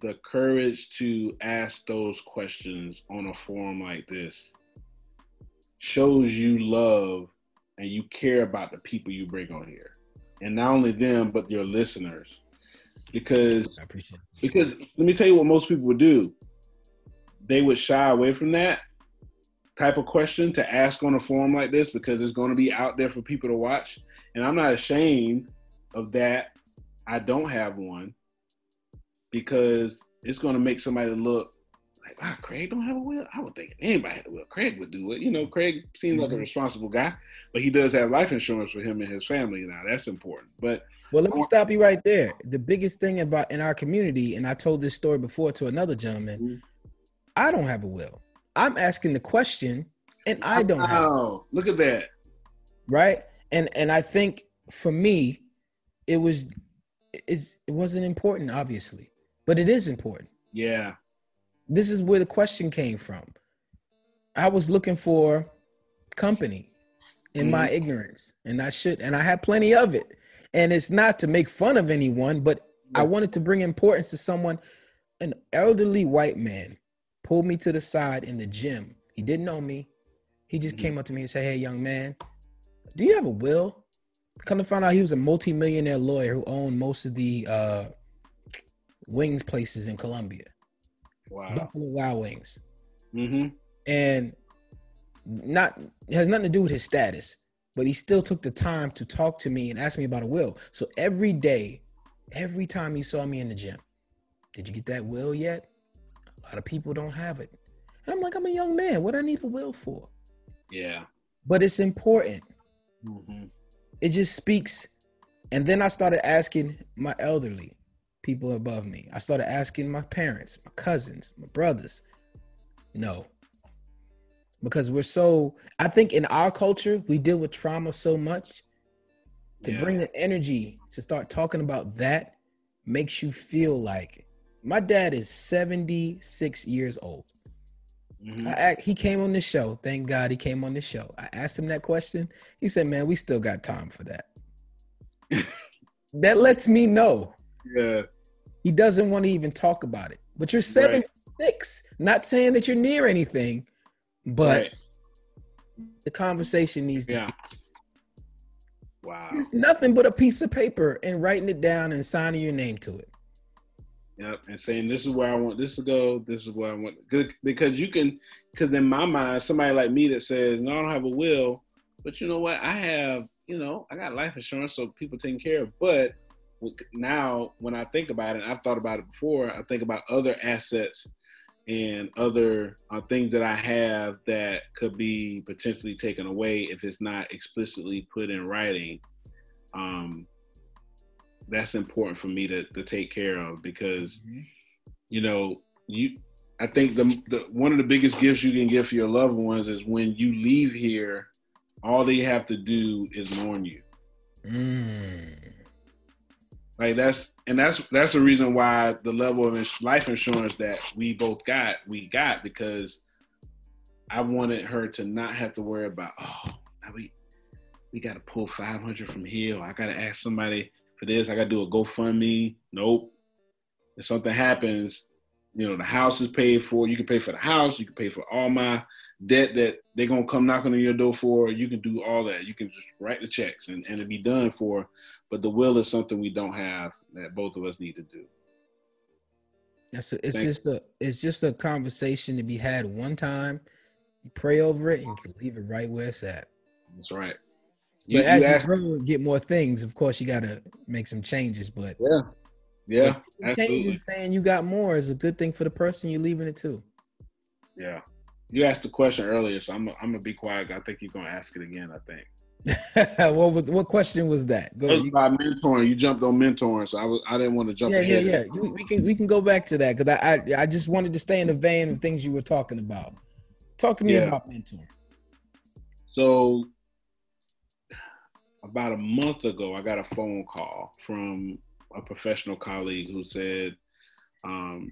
the courage to ask those questions on a forum like this shows you love and you care about the people you bring on here. And not only them, but your listeners. Because I appreciate it. because let me tell you what most people would do. They would shy away from that type of question to ask on a forum like this because it's going to be out there for people to watch. And I'm not ashamed of that. I don't have one because it's going to make somebody look like, wow, Craig don't have a will. I would think anybody had a will. Craig would do it. You know, Craig seems like a mm-hmm. responsible guy, but he does have life insurance for him and his family now. That's important. But well, let me stop you right there. The biggest thing about in our community, and I told this story before to another gentleman, mm-hmm. I don't have a will. I'm asking the question, and I don't have. Look at that. Right, and and I think for me, it was, it's it wasn't important, obviously, but it is important. Yeah this is where the question came from. I was looking for company in mm-hmm. my ignorance, and I should, and I had plenty of it. And it's not to make fun of anyone, but I wanted to bring importance to someone. An elderly white man pulled me to the side in the gym. He didn't know me. He just mm-hmm. came up to me and said, "Hey, young man, do you have a will?" Come to find out, he was a multi-millionaire lawyer who owned most of the uh, wings places in Columbia. Wow. Buffalo Wild Wings. Mm-hmm. And not has nothing to do with his status, but he still took the time to talk to me and ask me about a will. So every day, every time he saw me in the gym, did you get that will yet? A lot of people don't have it. And I'm like, I'm a young man. What I need a will for? Yeah. But it's important. Mm-hmm. It just speaks. And then I started asking my elderly, people above me. I started asking my parents, my cousins, my brothers. No. Because we're so, I think in our culture, we deal with trauma so much. To yeah. bring the energy to start talking about that makes you feel like my dad is 76 years old. Mm-hmm. I, he came on the show. Thank God he came on the show. I asked him that question. He said, Man, we still got time for that. that lets me know. Yeah. He doesn't want to even talk about it. But you're 76. Right. Not saying that you're near anything, but right. the conversation needs to yeah. Wow. It's nothing but a piece of paper and writing it down and signing your name to it. Yep, and saying this is where I want this to go. This is where I want good because you can because in my mind, somebody like me that says no, I don't have a will, but you know what? I have you know, I got life insurance, so people taking care of. But now, when I think about it, I've thought about it before. I think about other assets and other uh, things that I have that could be potentially taken away if it's not explicitly put in writing. Um, that's important for me to, to take care of because, mm-hmm. you know, you. I think the, the one of the biggest gifts you can give for your loved ones is when you leave here, all they have to do is mourn you. Mm. Like that's and that's that's the reason why the level of life insurance that we both got, we got because I wanted her to not have to worry about oh we we got to pull five hundred from here. I got to ask somebody for this. I got to do a GoFundMe. Nope. If something happens, you know the house is paid for. You can pay for the house. You can pay for all my debt that they're gonna come knocking on your door for. You can do all that. You can just write the checks and and it be done for but the will is something we don't have that both of us need to do. That's a, it's Thank just a it's just a conversation to be had one time. You pray over it and you can leave it right where it's at. That's right. You, but as you, grow and get more things, of course, you got to make some changes. But yeah, yeah, changes saying you got more is a good thing for the person you're leaving it to. Yeah, you asked the question earlier, so I'm I'm gonna be quiet. I think you're gonna ask it again. I think. what was, what question was that? Go was about mentoring. You jumped on mentoring, so I was I didn't want to jump. Yeah, ahead. yeah, yeah. We can we can go back to that because I, I I just wanted to stay in the vein of things you were talking about. Talk to me yeah. about mentoring. So about a month ago, I got a phone call from a professional colleague who said, um,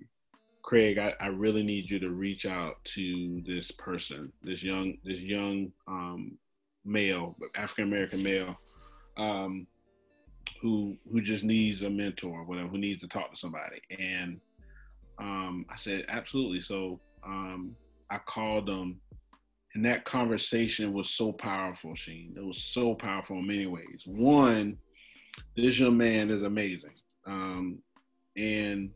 "Craig, I, I really need you to reach out to this person, this young this young um, male, African American male, um, who who just needs a mentor, whatever, who needs to talk to somebody. And um, I said, absolutely. So um, I called them, and that conversation was so powerful, Sheem. It was so powerful in many ways. One, this young man is amazing. Um, and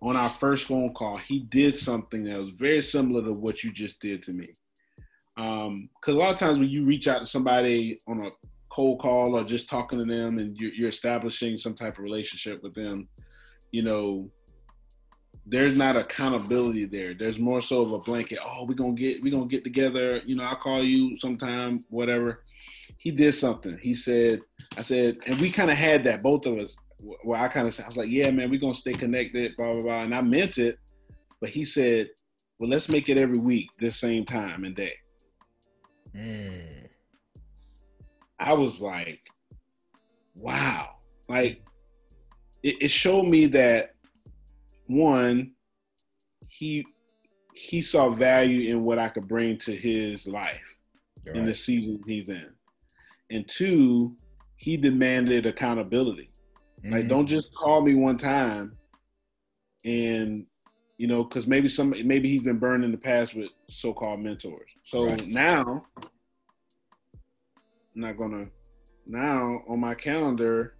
on our first phone call, he did something that was very similar to what you just did to me. Um, because a lot of times when you reach out to somebody on a cold call or just talking to them and you're, you're establishing some type of relationship with them, you know, there's not accountability there. There's more so of a blanket. Oh, we're gonna get we're gonna get together. You know, I'll call you sometime, whatever. He did something. He said, I said, and we kind of had that, both of us. Well, I kind of I was like, yeah, man, we're gonna stay connected, blah blah blah. And I meant it, but he said, well, let's make it every week, this same time and day. Mm. I was like, wow. Like it, it showed me that one, he he saw value in what I could bring to his life in the season he's in. And two, he demanded accountability. Mm-hmm. Like, don't just call me one time and you know, because maybe some maybe he's been burned in the past with so-called mentors. So right. now, I'm not gonna now on my calendar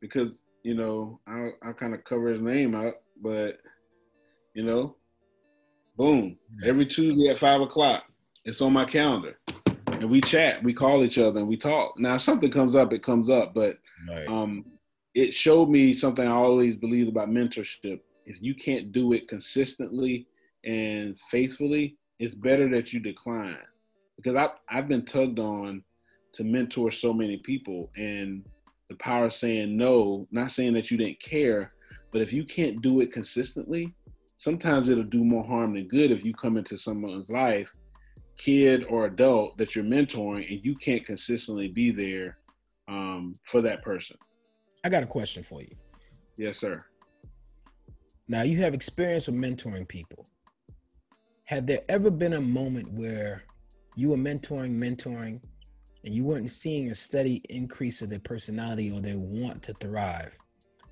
because you know I I kind of cover his name up, but you know, boom, every Tuesday at five o'clock, it's on my calendar, and we chat, we call each other, and we talk. Now, if something comes up, it comes up, but right. um, it showed me something I always believed about mentorship if you can't do it consistently and faithfully, it's better that you decline. Because I I've been tugged on to mentor so many people and the power of saying no, not saying that you didn't care, but if you can't do it consistently, sometimes it'll do more harm than good if you come into someone's life, kid or adult that you're mentoring and you can't consistently be there um, for that person. I got a question for you. Yes, sir. Now you have experience with mentoring people. Had there ever been a moment where you were mentoring, mentoring, and you weren't seeing a steady increase of their personality or their want to thrive?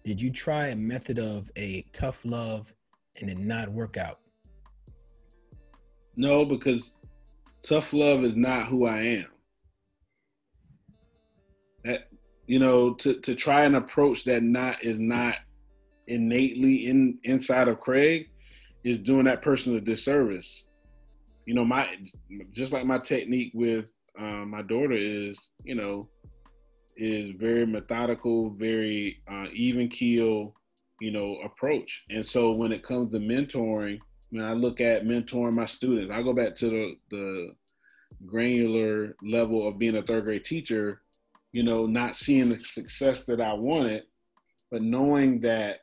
Did you try a method of a tough love and it not work out? No, because tough love is not who I am. That you know, to, to try and approach that not is not innately in inside of Craig is doing that person a disservice. You know, my just like my technique with uh, my daughter is, you know, is very methodical, very uh, even keel, you know, approach. And so when it comes to mentoring, when I look at mentoring my students, I go back to the, the granular level of being a third grade teacher, you know, not seeing the success that I wanted, but knowing that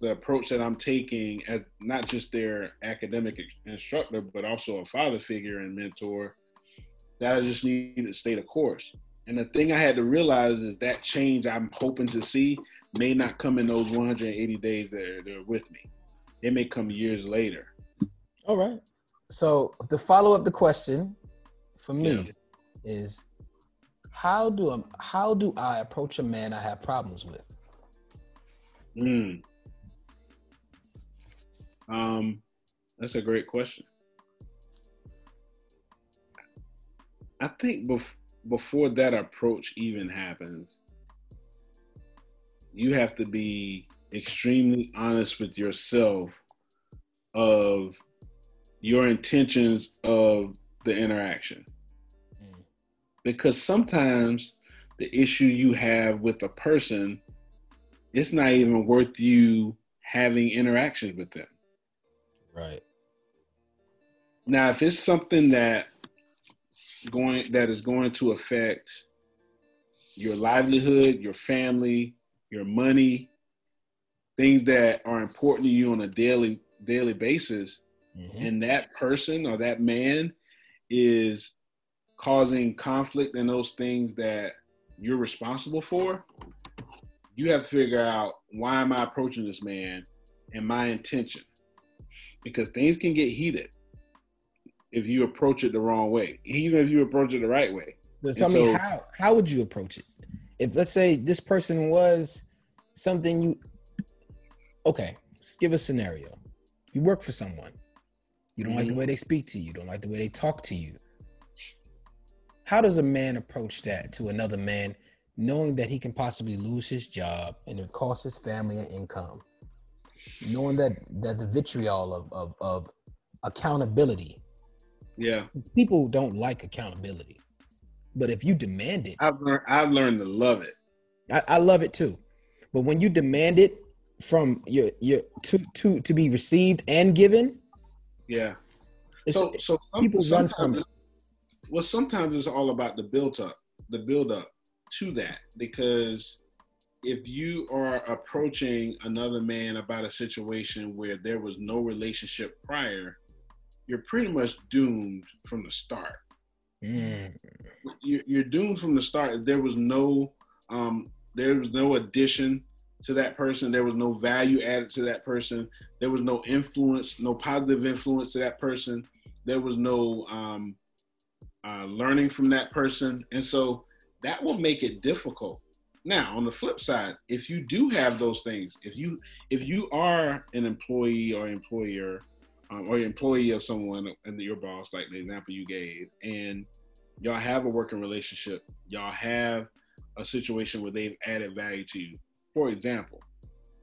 the approach that I'm taking as not just their academic instructor, but also a father figure and mentor, that I just needed to stay the course. And the thing I had to realize is that change I'm hoping to see may not come in those 180 days that are, that are with me. It may come years later. All right. So to follow up the question for me yeah. is how do I, how do I approach a man I have problems with? Hmm. Um, that's a great question. I think bef- before that approach even happens, you have to be extremely honest with yourself of your intentions of the interaction. Mm. Because sometimes the issue you have with a person, it's not even worth you having interactions with them. Right. Now, if it's something that going that is going to affect your livelihood, your family, your money, things that are important to you on a daily daily basis, mm-hmm. and that person or that man is causing conflict in those things that you're responsible for, you have to figure out why am I approaching this man and my intention? Because things can get heated if you approach it the wrong way, even if you approach it the right way. tell me how how would you approach it? If let's say this person was something you okay, let's give a scenario. You work for someone. You don't mm-hmm. like the mm-hmm. way they speak to you, you don't like the way they talk to you. How does a man approach that to another man, knowing that he can possibly lose his job and it costs his family an income? knowing that that the vitriol of of, of accountability. Yeah, people don't like accountability, but if you demand it, I've learned I've learned to love it. I, I love it too, but when you demand it from your your to to to be received and given, yeah. So so people run from it. Well, sometimes it's all about the build up, the build up to that because if you are approaching another man about a situation where there was no relationship prior, you're pretty much doomed from the start. Mm. You're doomed from the start. There was no, um, there was no addition to that person. There was no value added to that person. There was no influence, no positive influence to that person. There was no um, uh, learning from that person, and so that will make it difficult now, on the flip side, if you do have those things, if you if you are an employee or employer um, or employee of someone and your boss, like the example you gave, and y'all have a working relationship, y'all have a situation where they've added value to you. For example,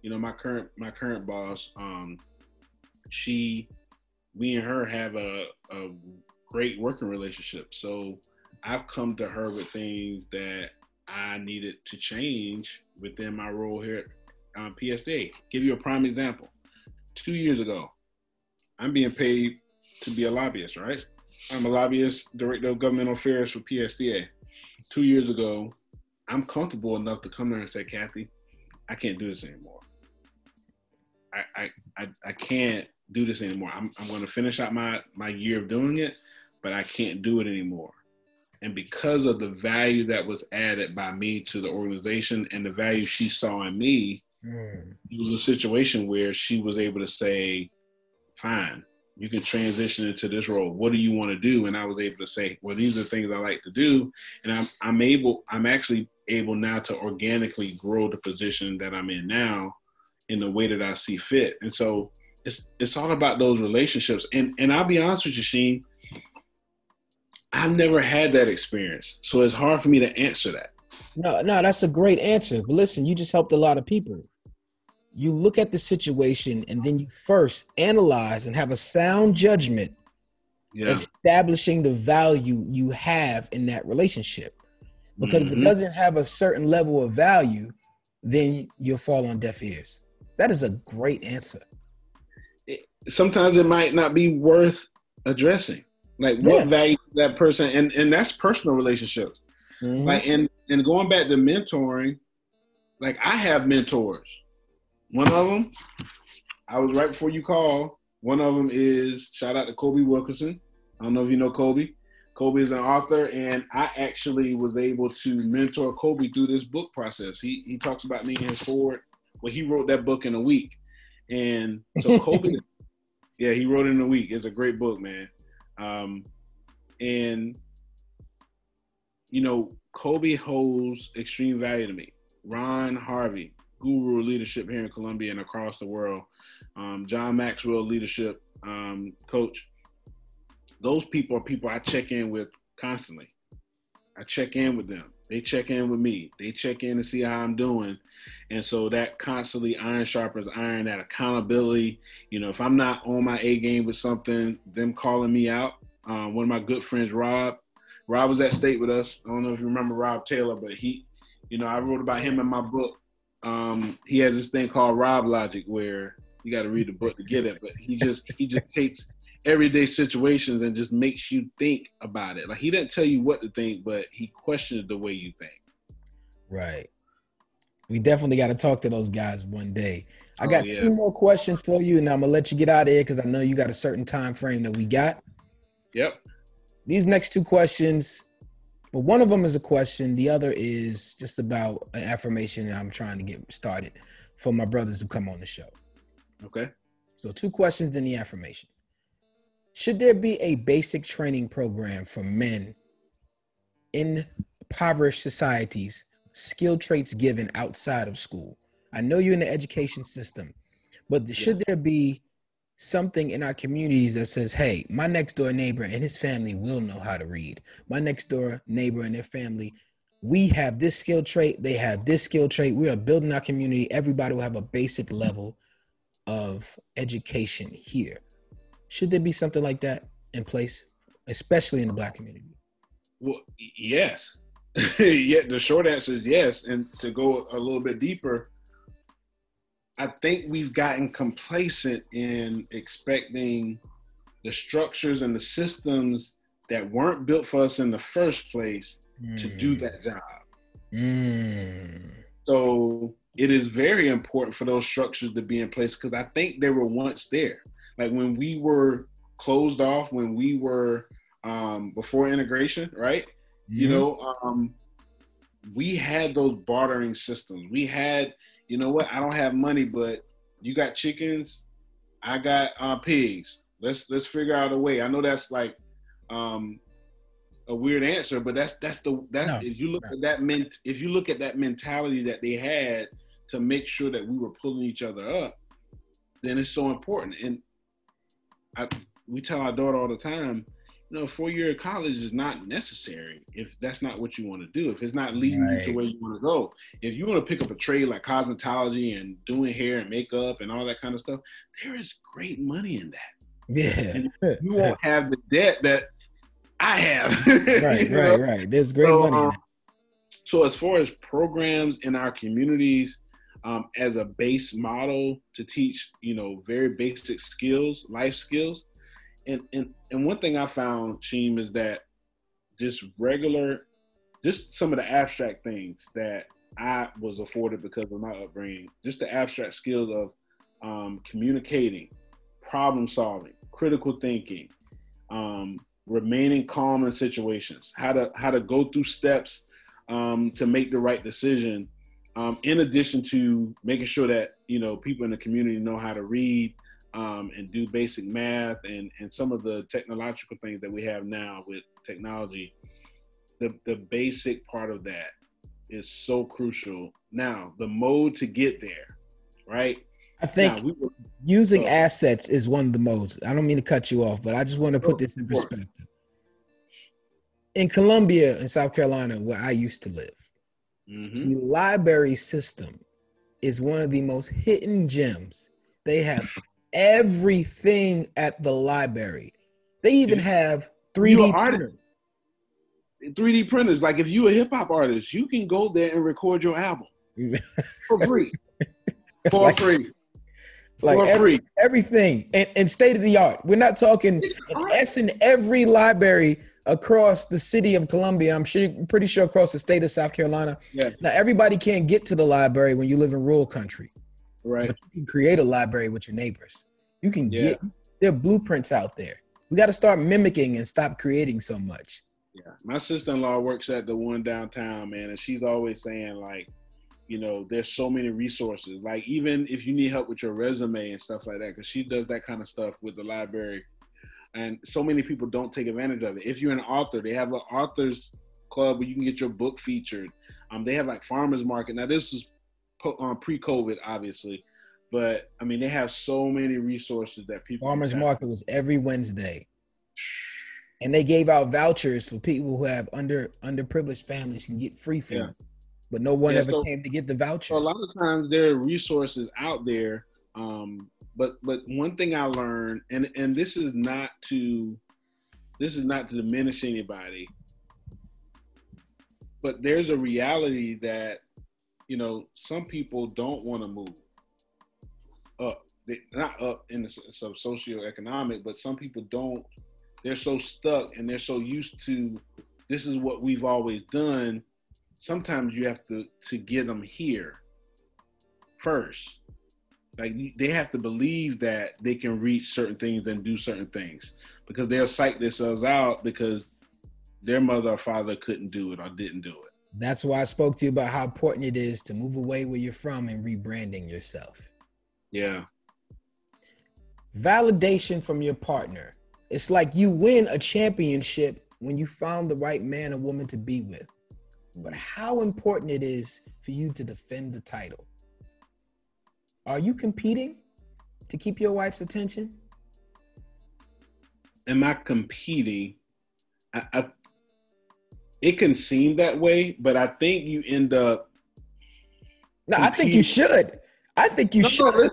you know my current my current boss, um, she, we and her have a, a great working relationship. So I've come to her with things that I needed to change within my role here at um, PSA. Give you a prime example. Two years ago, I'm being paid to be a lobbyist, right? I'm a lobbyist, director of governmental affairs for PSTA. Two years ago, I'm comfortable enough to come there and say, Kathy, I can't do this anymore. I I, I, I can't do this anymore. I'm, I'm going to finish out my, my year of doing it, but I can't do it anymore. And because of the value that was added by me to the organization and the value she saw in me, mm. it was a situation where she was able to say, fine, you can transition into this role. What do you want to do? And I was able to say, well, these are things I like to do. And I'm, I'm able, I'm actually able now to organically grow the position that I'm in now in the way that I see fit. And so it's, it's all about those relationships. And, and I'll be honest with you, Sheem, I've never had that experience, so it's hard for me to answer that. No, no, that's a great answer. But listen, you just helped a lot of people. You look at the situation and then you first analyze and have a sound judgment yeah. establishing the value you have in that relationship. Because mm-hmm. if it mm-hmm. doesn't have a certain level of value, then you'll fall on deaf ears. That is a great answer. sometimes it might not be worth addressing. Like what yeah. value that person and and that's personal relationships. Mm-hmm. Like and and going back to mentoring, like I have mentors. One of them, I was right before you call. One of them is shout out to Kobe Wilkerson. I don't know if you know Kobe. Kobe is an author, and I actually was able to mentor Kobe through this book process. He he talks about me in his foreword. Well, he wrote that book in a week, and so Kobe, yeah, he wrote it in a week. It's a great book, man. Um, and you know, Kobe holds extreme value to me. Ron Harvey, guru leadership here in Columbia and across the world. Um, John Maxwell, leadership um, coach those people are people I check in with constantly. I check in with them. They check in with me. They check in to see how I'm doing. And so that constantly iron sharpens iron, that accountability. You know, if I'm not on my A game with something, them calling me out. Um, one of my good friends, Rob, Rob was at state with us. I don't know if you remember Rob Taylor, but he, you know, I wrote about him in my book. Um, he has this thing called Rob Logic where you got to read the book to get it, but he just he just takes everyday situations and just makes you think about it. Like he didn't tell you what to think, but he questioned the way you think. Right. We definitely got to talk to those guys one day. I got oh, yeah. two more questions for you, and I'm gonna let you get out of here because I know you got a certain time frame that we got. Yep. These next two questions, but one of them is a question. The other is just about an affirmation that I'm trying to get started for my brothers who come on the show. Okay. So two questions in the affirmation. Should there be a basic training program for men in impoverished societies, skill traits given outside of school? I know you're in the education system, but should there be something in our communities that says, hey, my next door neighbor and his family will know how to read. My next door neighbor and their family, we have this skill trait, they have this skill trait. We are building our community. Everybody will have a basic level of education here. Should there be something like that in place, especially in the black community? Well, yes. yeah, the short answer is yes. And to go a little bit deeper, I think we've gotten complacent in expecting the structures and the systems that weren't built for us in the first place mm. to do mm. that job. Mm. So it is very important for those structures to be in place because I think they were once there like when we were closed off, when we were um, before integration, right? Mm-hmm. You know, um, we had those bartering systems. We had, you know what? I don't have money, but you got chickens, I got uh, pigs. Let's let's figure out a way. I know that's like um, a weird answer, but that's that's the that no, if you look no. at that men if you look at that mentality that they had to make sure that we were pulling each other up, then it's so important. And I, we tell our daughter all the time, you know, four year college is not necessary if that's not what you want to do. If it's not leading right. you to where you want to go. If you want to pick up a trade like cosmetology and doing hair and makeup and all that kind of stuff, there is great money in that. Yeah. And you won't have the debt that I have. right, right, right. There's great so, money. Um, so as far as programs in our communities, um, as a base model to teach, you know, very basic skills, life skills. And and and one thing I found, Sheem, is that just regular, just some of the abstract things that I was afforded because of my upbringing, just the abstract skills of um, communicating, problem solving, critical thinking, um, remaining calm in situations, how to how to go through steps um, to make the right decision um, in addition to making sure that you know people in the community know how to read um, and do basic math and and some of the technological things that we have now with technology the the basic part of that is so crucial now the mode to get there right i think now, we were, using assets is one of the modes i don't mean to cut you off but i just want to put this in perspective in columbia in south carolina where i used to live Mm-hmm. The library system is one of the most hidden gems. They have everything at the library. They even have 3D printers. 3D printers. Like if you're a hip hop artist, you can go there and record your album for free. For like, free. Like for every, free. everything and, and state of the art. We're not talking in every library across the city of Columbia. I'm sure pretty sure across the state of South Carolina. Yeah. Now everybody can't get to the library when you live in rural country. Right. But you can create a library with your neighbors. You can yeah. get there are blueprints out there. We got to start mimicking and stop creating so much. Yeah. My sister-in-law works at the one downtown, man, and she's always saying like, you know, there's so many resources. Like even if you need help with your resume and stuff like that, because she does that kind of stuff with the library and so many people don't take advantage of it. If you're an author, they have an authors club where you can get your book featured. Um, they have like farmers market. Now this is um, pre-COVID, obviously, but I mean they have so many resources that people. Farmers market was every Wednesday, and they gave out vouchers for people who have under underprivileged families can get free food. Yeah. But no one yeah, ever so, came to get the vouchers. So a lot of times there are resources out there um, but but one thing I learned, and and this is not to this is not to diminish anybody, but there's a reality that you know some people don't want to move up, they, not up in the so socioeconomic, but some people don't. They're so stuck and they're so used to this is what we've always done. Sometimes you have to to get them here first like they have to believe that they can reach certain things and do certain things because they'll psych themselves out because their mother or father couldn't do it or didn't do it. That's why I spoke to you about how important it is to move away where you're from and rebranding yourself. Yeah. Validation from your partner. It's like you win a championship when you found the right man or woman to be with. But how important it is for you to defend the title. Are you competing to keep your wife's attention? Am I competing? I, I, it can seem that way, but I think you end up. No, competing. I think you should. I think you no, should.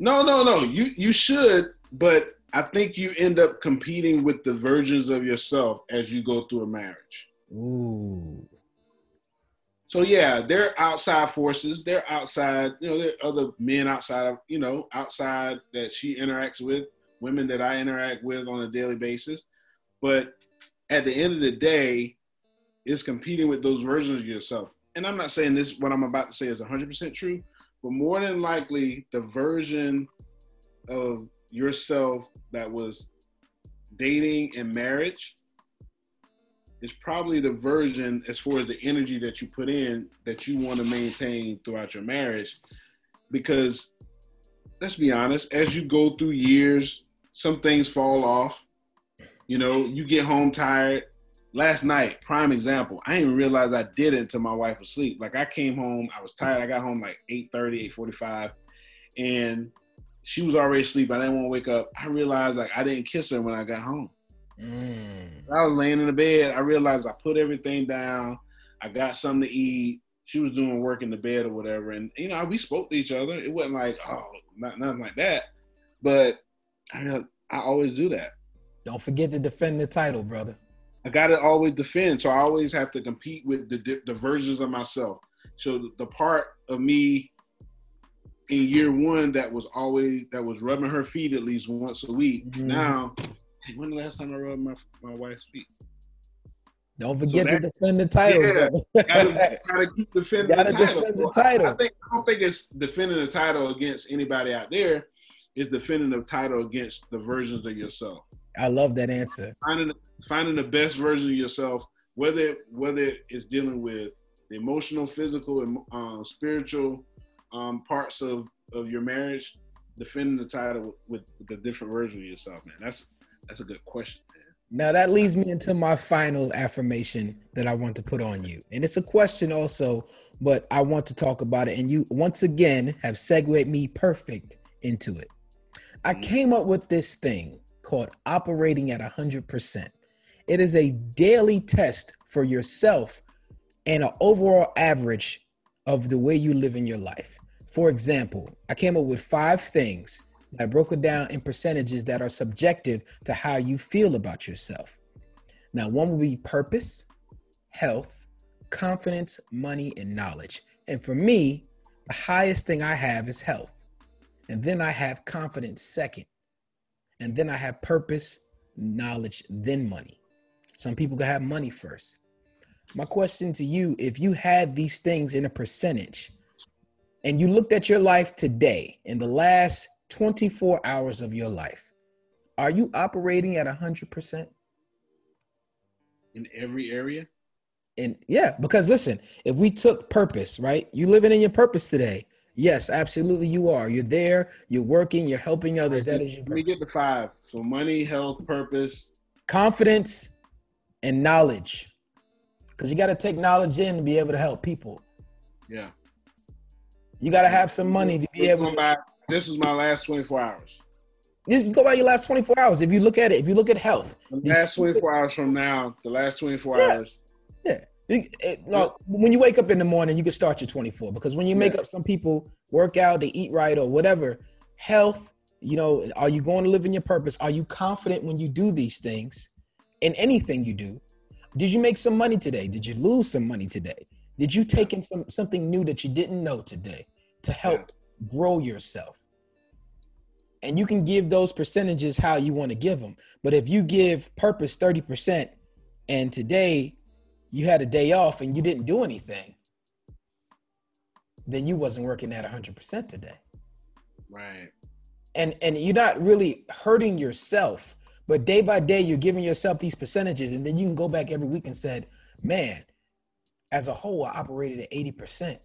No, no, no. You you should, but I think you end up competing with the versions of yourself as you go through a marriage. Ooh. So yeah, they're outside forces. They're outside. You know, there are other men outside of you know outside that she interacts with, women that I interact with on a daily basis. But at the end of the day, it's competing with those versions of yourself. And I'm not saying this what I'm about to say is 100% true, but more than likely, the version of yourself that was dating and marriage is probably the version as far as the energy that you put in that you want to maintain throughout your marriage because let's be honest as you go through years some things fall off you know you get home tired last night prime example i didn't realize i did it until my wife was asleep like i came home i was tired i got home like 8 45 and she was already asleep i didn't want to wake up i realized like i didn't kiss her when i got home Mm. I was laying in the bed. I realized I put everything down. I got something to eat. She was doing work in the bed or whatever, and you know we spoke to each other. It wasn't like oh, not nothing like that, but I I always do that. Don't forget to defend the title, brother. I got to always defend, so I always have to compete with the the versions of myself. So the, the part of me in year one that was always that was rubbing her feet at least once a week. Mm-hmm. Now when the last time I rubbed my my wife's feet? Don't forget so that, to defend the title. Yeah, gotta, gotta keep defending gotta the title. Defend the title. I, think, I don't think it's defending the title against anybody out there. It's defending the title against the versions of yourself. I love that answer. Finding finding the best version of yourself, whether whether it's dealing with the emotional, physical, and um, spiritual um, parts of of your marriage, defending the title with, with the different version of yourself, man. That's that's a good question, man. Now that leads me into my final affirmation that I want to put on you. And it's a question also, but I want to talk about it. And you once again have segued me perfect into it. I mm-hmm. came up with this thing called operating at 100%. It is a daily test for yourself and an overall average of the way you live in your life. For example, I came up with five things I broke it down in percentages that are subjective to how you feel about yourself. Now, one would be purpose, health, confidence, money, and knowledge. And for me, the highest thing I have is health. And then I have confidence second. And then I have purpose, knowledge, then money. Some people can have money first. My question to you if you had these things in a percentage and you looked at your life today in the last 24 hours of your life, are you operating at 100%? In every area? And yeah, because listen, if we took purpose, right? You living in your purpose today. Yes, absolutely, you are. You're there. You're working. You're helping others. That is your. Let me get the five. So money, health, purpose, confidence, and knowledge. Because you got to take knowledge in to be able to help people. Yeah. You got to have some money to be able. To, by, this is my last 24 hours. Just go by your last 24 hours. If you look at it, if you look at health, the last 24 hours from now, the last 24 yeah. hours. Yeah. It, it, no, when you wake up in the morning, you can start your 24 because when you make yeah. up, some people work out, they eat right or whatever. Health, you know, are you going to live in your purpose? Are you confident when you do these things in anything you do? Did you make some money today? Did you lose some money today? Did you take in some something new that you didn't know today to help yeah. grow yourself? And you can give those percentages how you want to give them. But if you give purpose 30% and today you had a day off and you didn't do anything, then you wasn't working at 100% today. Right. And and you're not really hurting yourself, but day by day you're giving yourself these percentages and then you can go back every week and said, "Man, as a whole I operated at 80%."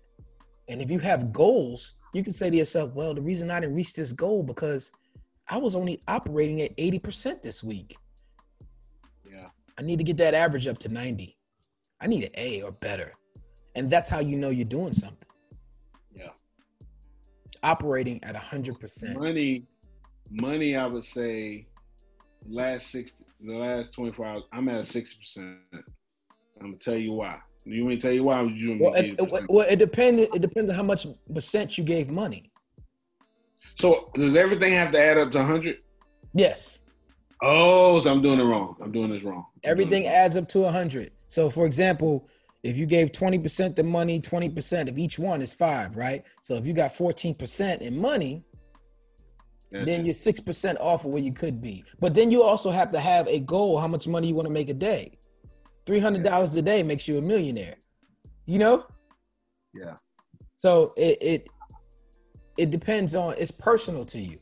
And if you have goals, you can say to yourself, "Well, the reason I didn't reach this goal because I was only operating at 80% this week." Yeah. I need to get that average up to 90. I need an A or better. And that's how you know you're doing something. Yeah. Operating at 100%. Money, money, I would say, last six, the last 24 hours, I'm at a 60%. I'm to tell you why. You want to tell you why? You well, it, it, well, it depends. It depends on how much percent you gave money. So does everything have to add up to 100? Yes. Oh, so I'm doing it wrong. I'm doing this wrong. I'm Everything adds up to 100. So, for example, if you gave 20% the money, 20% of each one is five, right? So if you got 14% in money, gotcha. then you're 6% off of where you could be. But then you also have to have a goal how much money you want to make a day. $300 yeah. a day makes you a millionaire. You know? Yeah. So it, it it depends on it's personal to you.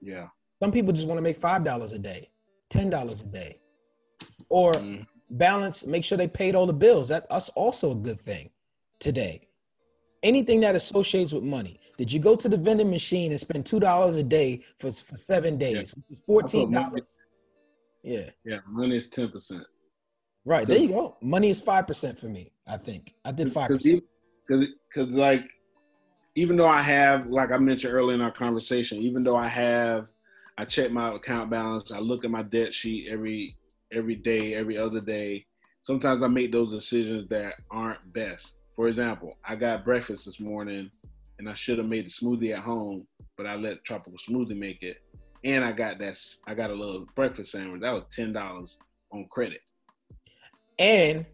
Yeah. Some people just want to make five dollars a day, ten dollars a day, or mm balance, make sure they paid all the bills. That That's also a good thing today. Anything that associates with money. Did you go to the vending machine and spend two dollars a day for, for seven days, yeah. which is fourteen dollars? Yeah. Yeah, money is ten percent. Right there you go. Money is five percent for me. I think I did five percent. Because because like even though I have like I mentioned earlier in our conversation, even though I have I check my account balance, I look at my debt sheet every every day, every other day. Sometimes I make those decisions that aren't best. For example, I got breakfast this morning and I should have made the smoothie at home, but I let Tropical Smoothie make it. And I got that I got a little breakfast sandwich. That was ten dollars on credit. And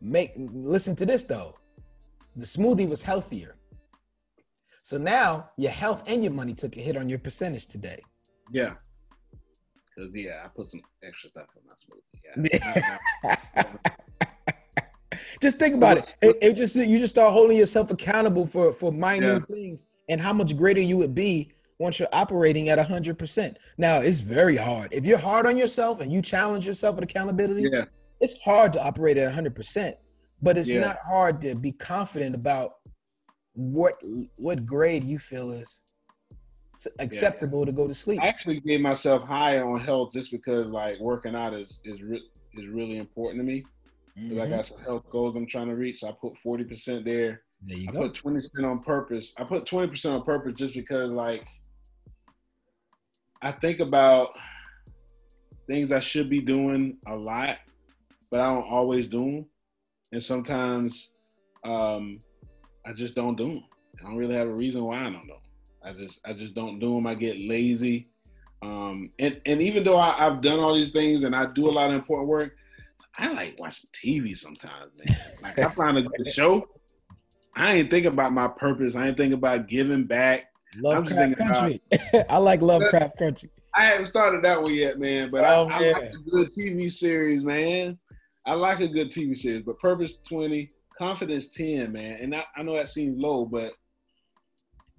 make listen to this though. The smoothie was healthier. So now your health and your money took a hit on your percentage today. Yeah. Cause yeah, I put some extra stuff in my smoothie. Yeah. Just think about it. it. it. just you just start holding yourself accountable for for minor yeah. things and how much greater you would be once you're operating at 100%. Now, it's very hard. If you're hard on yourself and you challenge yourself with accountability, yeah. it's hard to operate at 100%, but it's yeah. not hard to be confident about what what grade you feel is acceptable yeah. to go to sleep. I actually gave myself high on health just because like working out is is re- is really important to me. Mm-hmm. I got some health goals I'm trying to reach. So I put forty percent there. There you I go. put twenty percent on purpose. I put twenty percent on purpose just because like I think about things I should be doing a lot, but I don't always do them, and sometimes um, I just don't do them. I don't really have a reason why I don't do them. I just I just don't do them. I get lazy. Um, and and even though I, have done all these things and I do a lot of important work, I like watching TV sometimes, man. Like I find a good show. I ain't think about my purpose. I ain't think about giving back. Lovecraft Country. About, I like Lovecraft Country. I haven't started that one yet, man. But oh, I, I like a good TV series, man. I like a good TV series. But Purpose 20, Confidence 10, man. And I, I know that seems low, but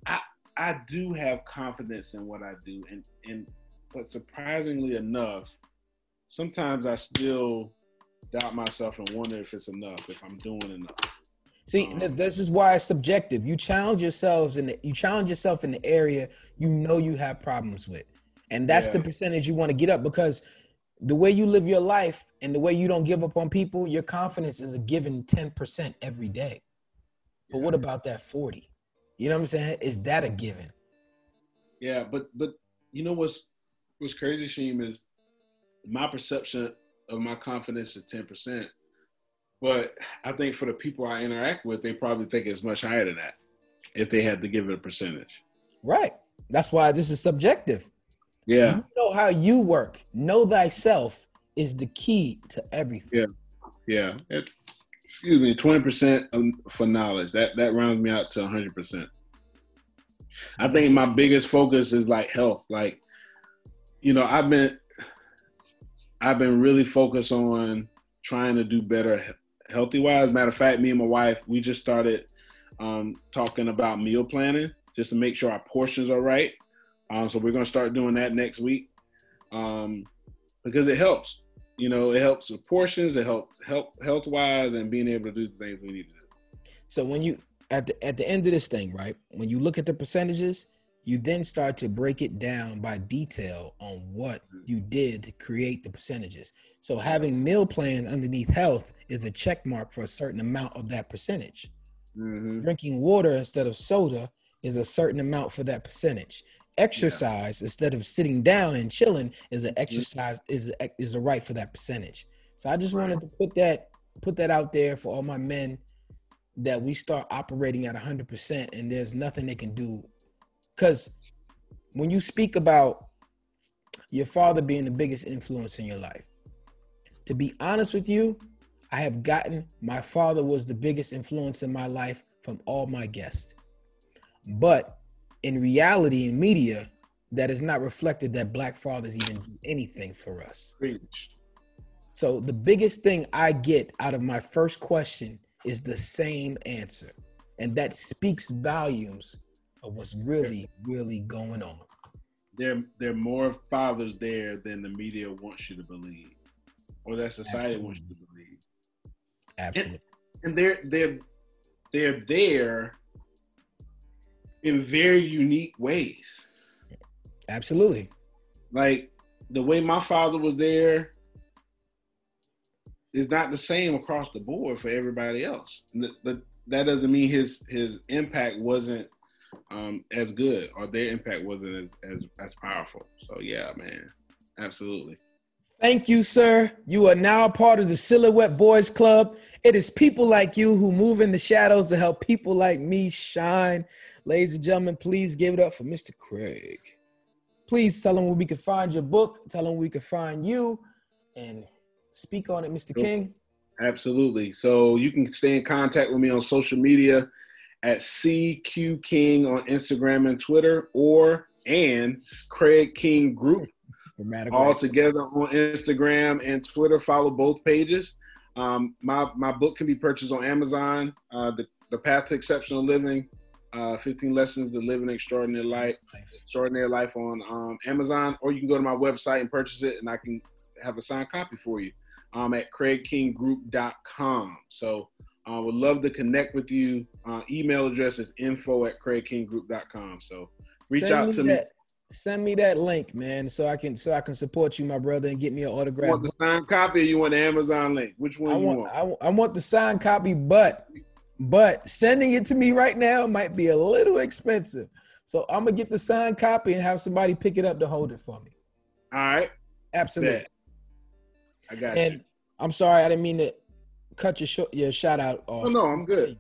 I I do have confidence in what I do. And and but surprisingly enough, sometimes I still doubt myself and wonder if it's enough, if I'm doing enough. See, um, this is why it's subjective. You challenge yourselves and you challenge yourself in the area you know you have problems with. And that's yeah. the percentage you want to get up because the way you live your life and the way you don't give up on people, your confidence is a given 10% every day. But yeah. what about that 40? You know what I'm saying? Is that a given? Yeah, but but you know what's what's crazy, Sheem, is my perception of my confidence is 10%. But I think for the people I interact with, they probably think it's much higher than that if they had to give it a percentage. Right. That's why this is subjective. Yeah. You know how you work. Know thyself is the key to everything. Yeah. Yeah. It, excuse me, 20% for knowledge. That that rounds me out to 100%. I think my biggest focus is like health. Like, you know, I've been I've been really focused on trying to do better healthy wise. Matter of fact, me and my wife, we just started um, talking about meal planning just to make sure our portions are right. Um, so we're gonna start doing that next week um, because it helps. You know, it helps with portions. It helps help health wise and being able to do the things we need to do. So when you at the at the end of this thing, right? When you look at the percentages, you then start to break it down by detail on what mm-hmm. you did to create the percentages. So having meal plans underneath health is a check mark for a certain amount of that percentage. Mm-hmm. Drinking water instead of soda is a certain amount for that percentage. Exercise yeah. instead of sitting down and chilling is an mm-hmm. exercise is a, is a right for that percentage. So I just right. wanted to put that put that out there for all my men that we start operating at 100% and there's nothing they can do because when you speak about your father being the biggest influence in your life, to be honest with you, I have gotten my father was the biggest influence in my life from all my guests. But in reality, in media, that is not reflected that black fathers even do anything for us. So the biggest thing I get out of my first question is the same answer. And that speaks volumes of what's really, really going on. There, there are more fathers there than the media wants you to believe, or that society Absolutely. wants you to believe. Absolutely. And, and they're they're they're there in very unique ways. Absolutely. Like the way my father was there is not the same across the board for everybody else. But that doesn't mean his his impact wasn't um, as good or their impact wasn't as, as, as powerful. So yeah, man, absolutely. Thank you, sir. You are now part of the Silhouette Boys Club. It is people like you who move in the shadows to help people like me shine. Ladies and gentlemen, please give it up for Mr. Craig. Please tell them where we can find your book. Tell them where we can find you, and speak on it, Mr. King. Absolutely. So you can stay in contact with me on social media at CQ King on Instagram and Twitter, or and Craig King Group all together on Instagram and Twitter. Follow both pages. Um, my my book can be purchased on Amazon. Uh, the the Path to Exceptional Living, uh, 15 Lessons to Live an Extraordinary Life, Extraordinary Life on um, Amazon, or you can go to my website and purchase it, and I can have a signed copy for you um, at CraigKingGroup.com. So I uh, would love to connect with you. Uh, email address is info at craigkinggroup.com. So reach send out to that, me. Send me that link, man, so I can so I can support you, my brother, and get me an autograph. You want the signed copy or you want the Amazon link? Which one I want, want? I, I want the signed copy, but but sending it to me right now might be a little expensive. So I'm gonna get the signed copy and have somebody pick it up to hold it for me. All right. Absolutely. Bet. I got it. and you. I'm sorry, I didn't mean to cut your sh- your shout out oh, off. Oh no, I'm good.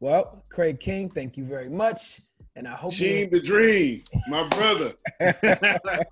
Well, Craig King, thank you very much. And I hope Sheem the Dream, my brother.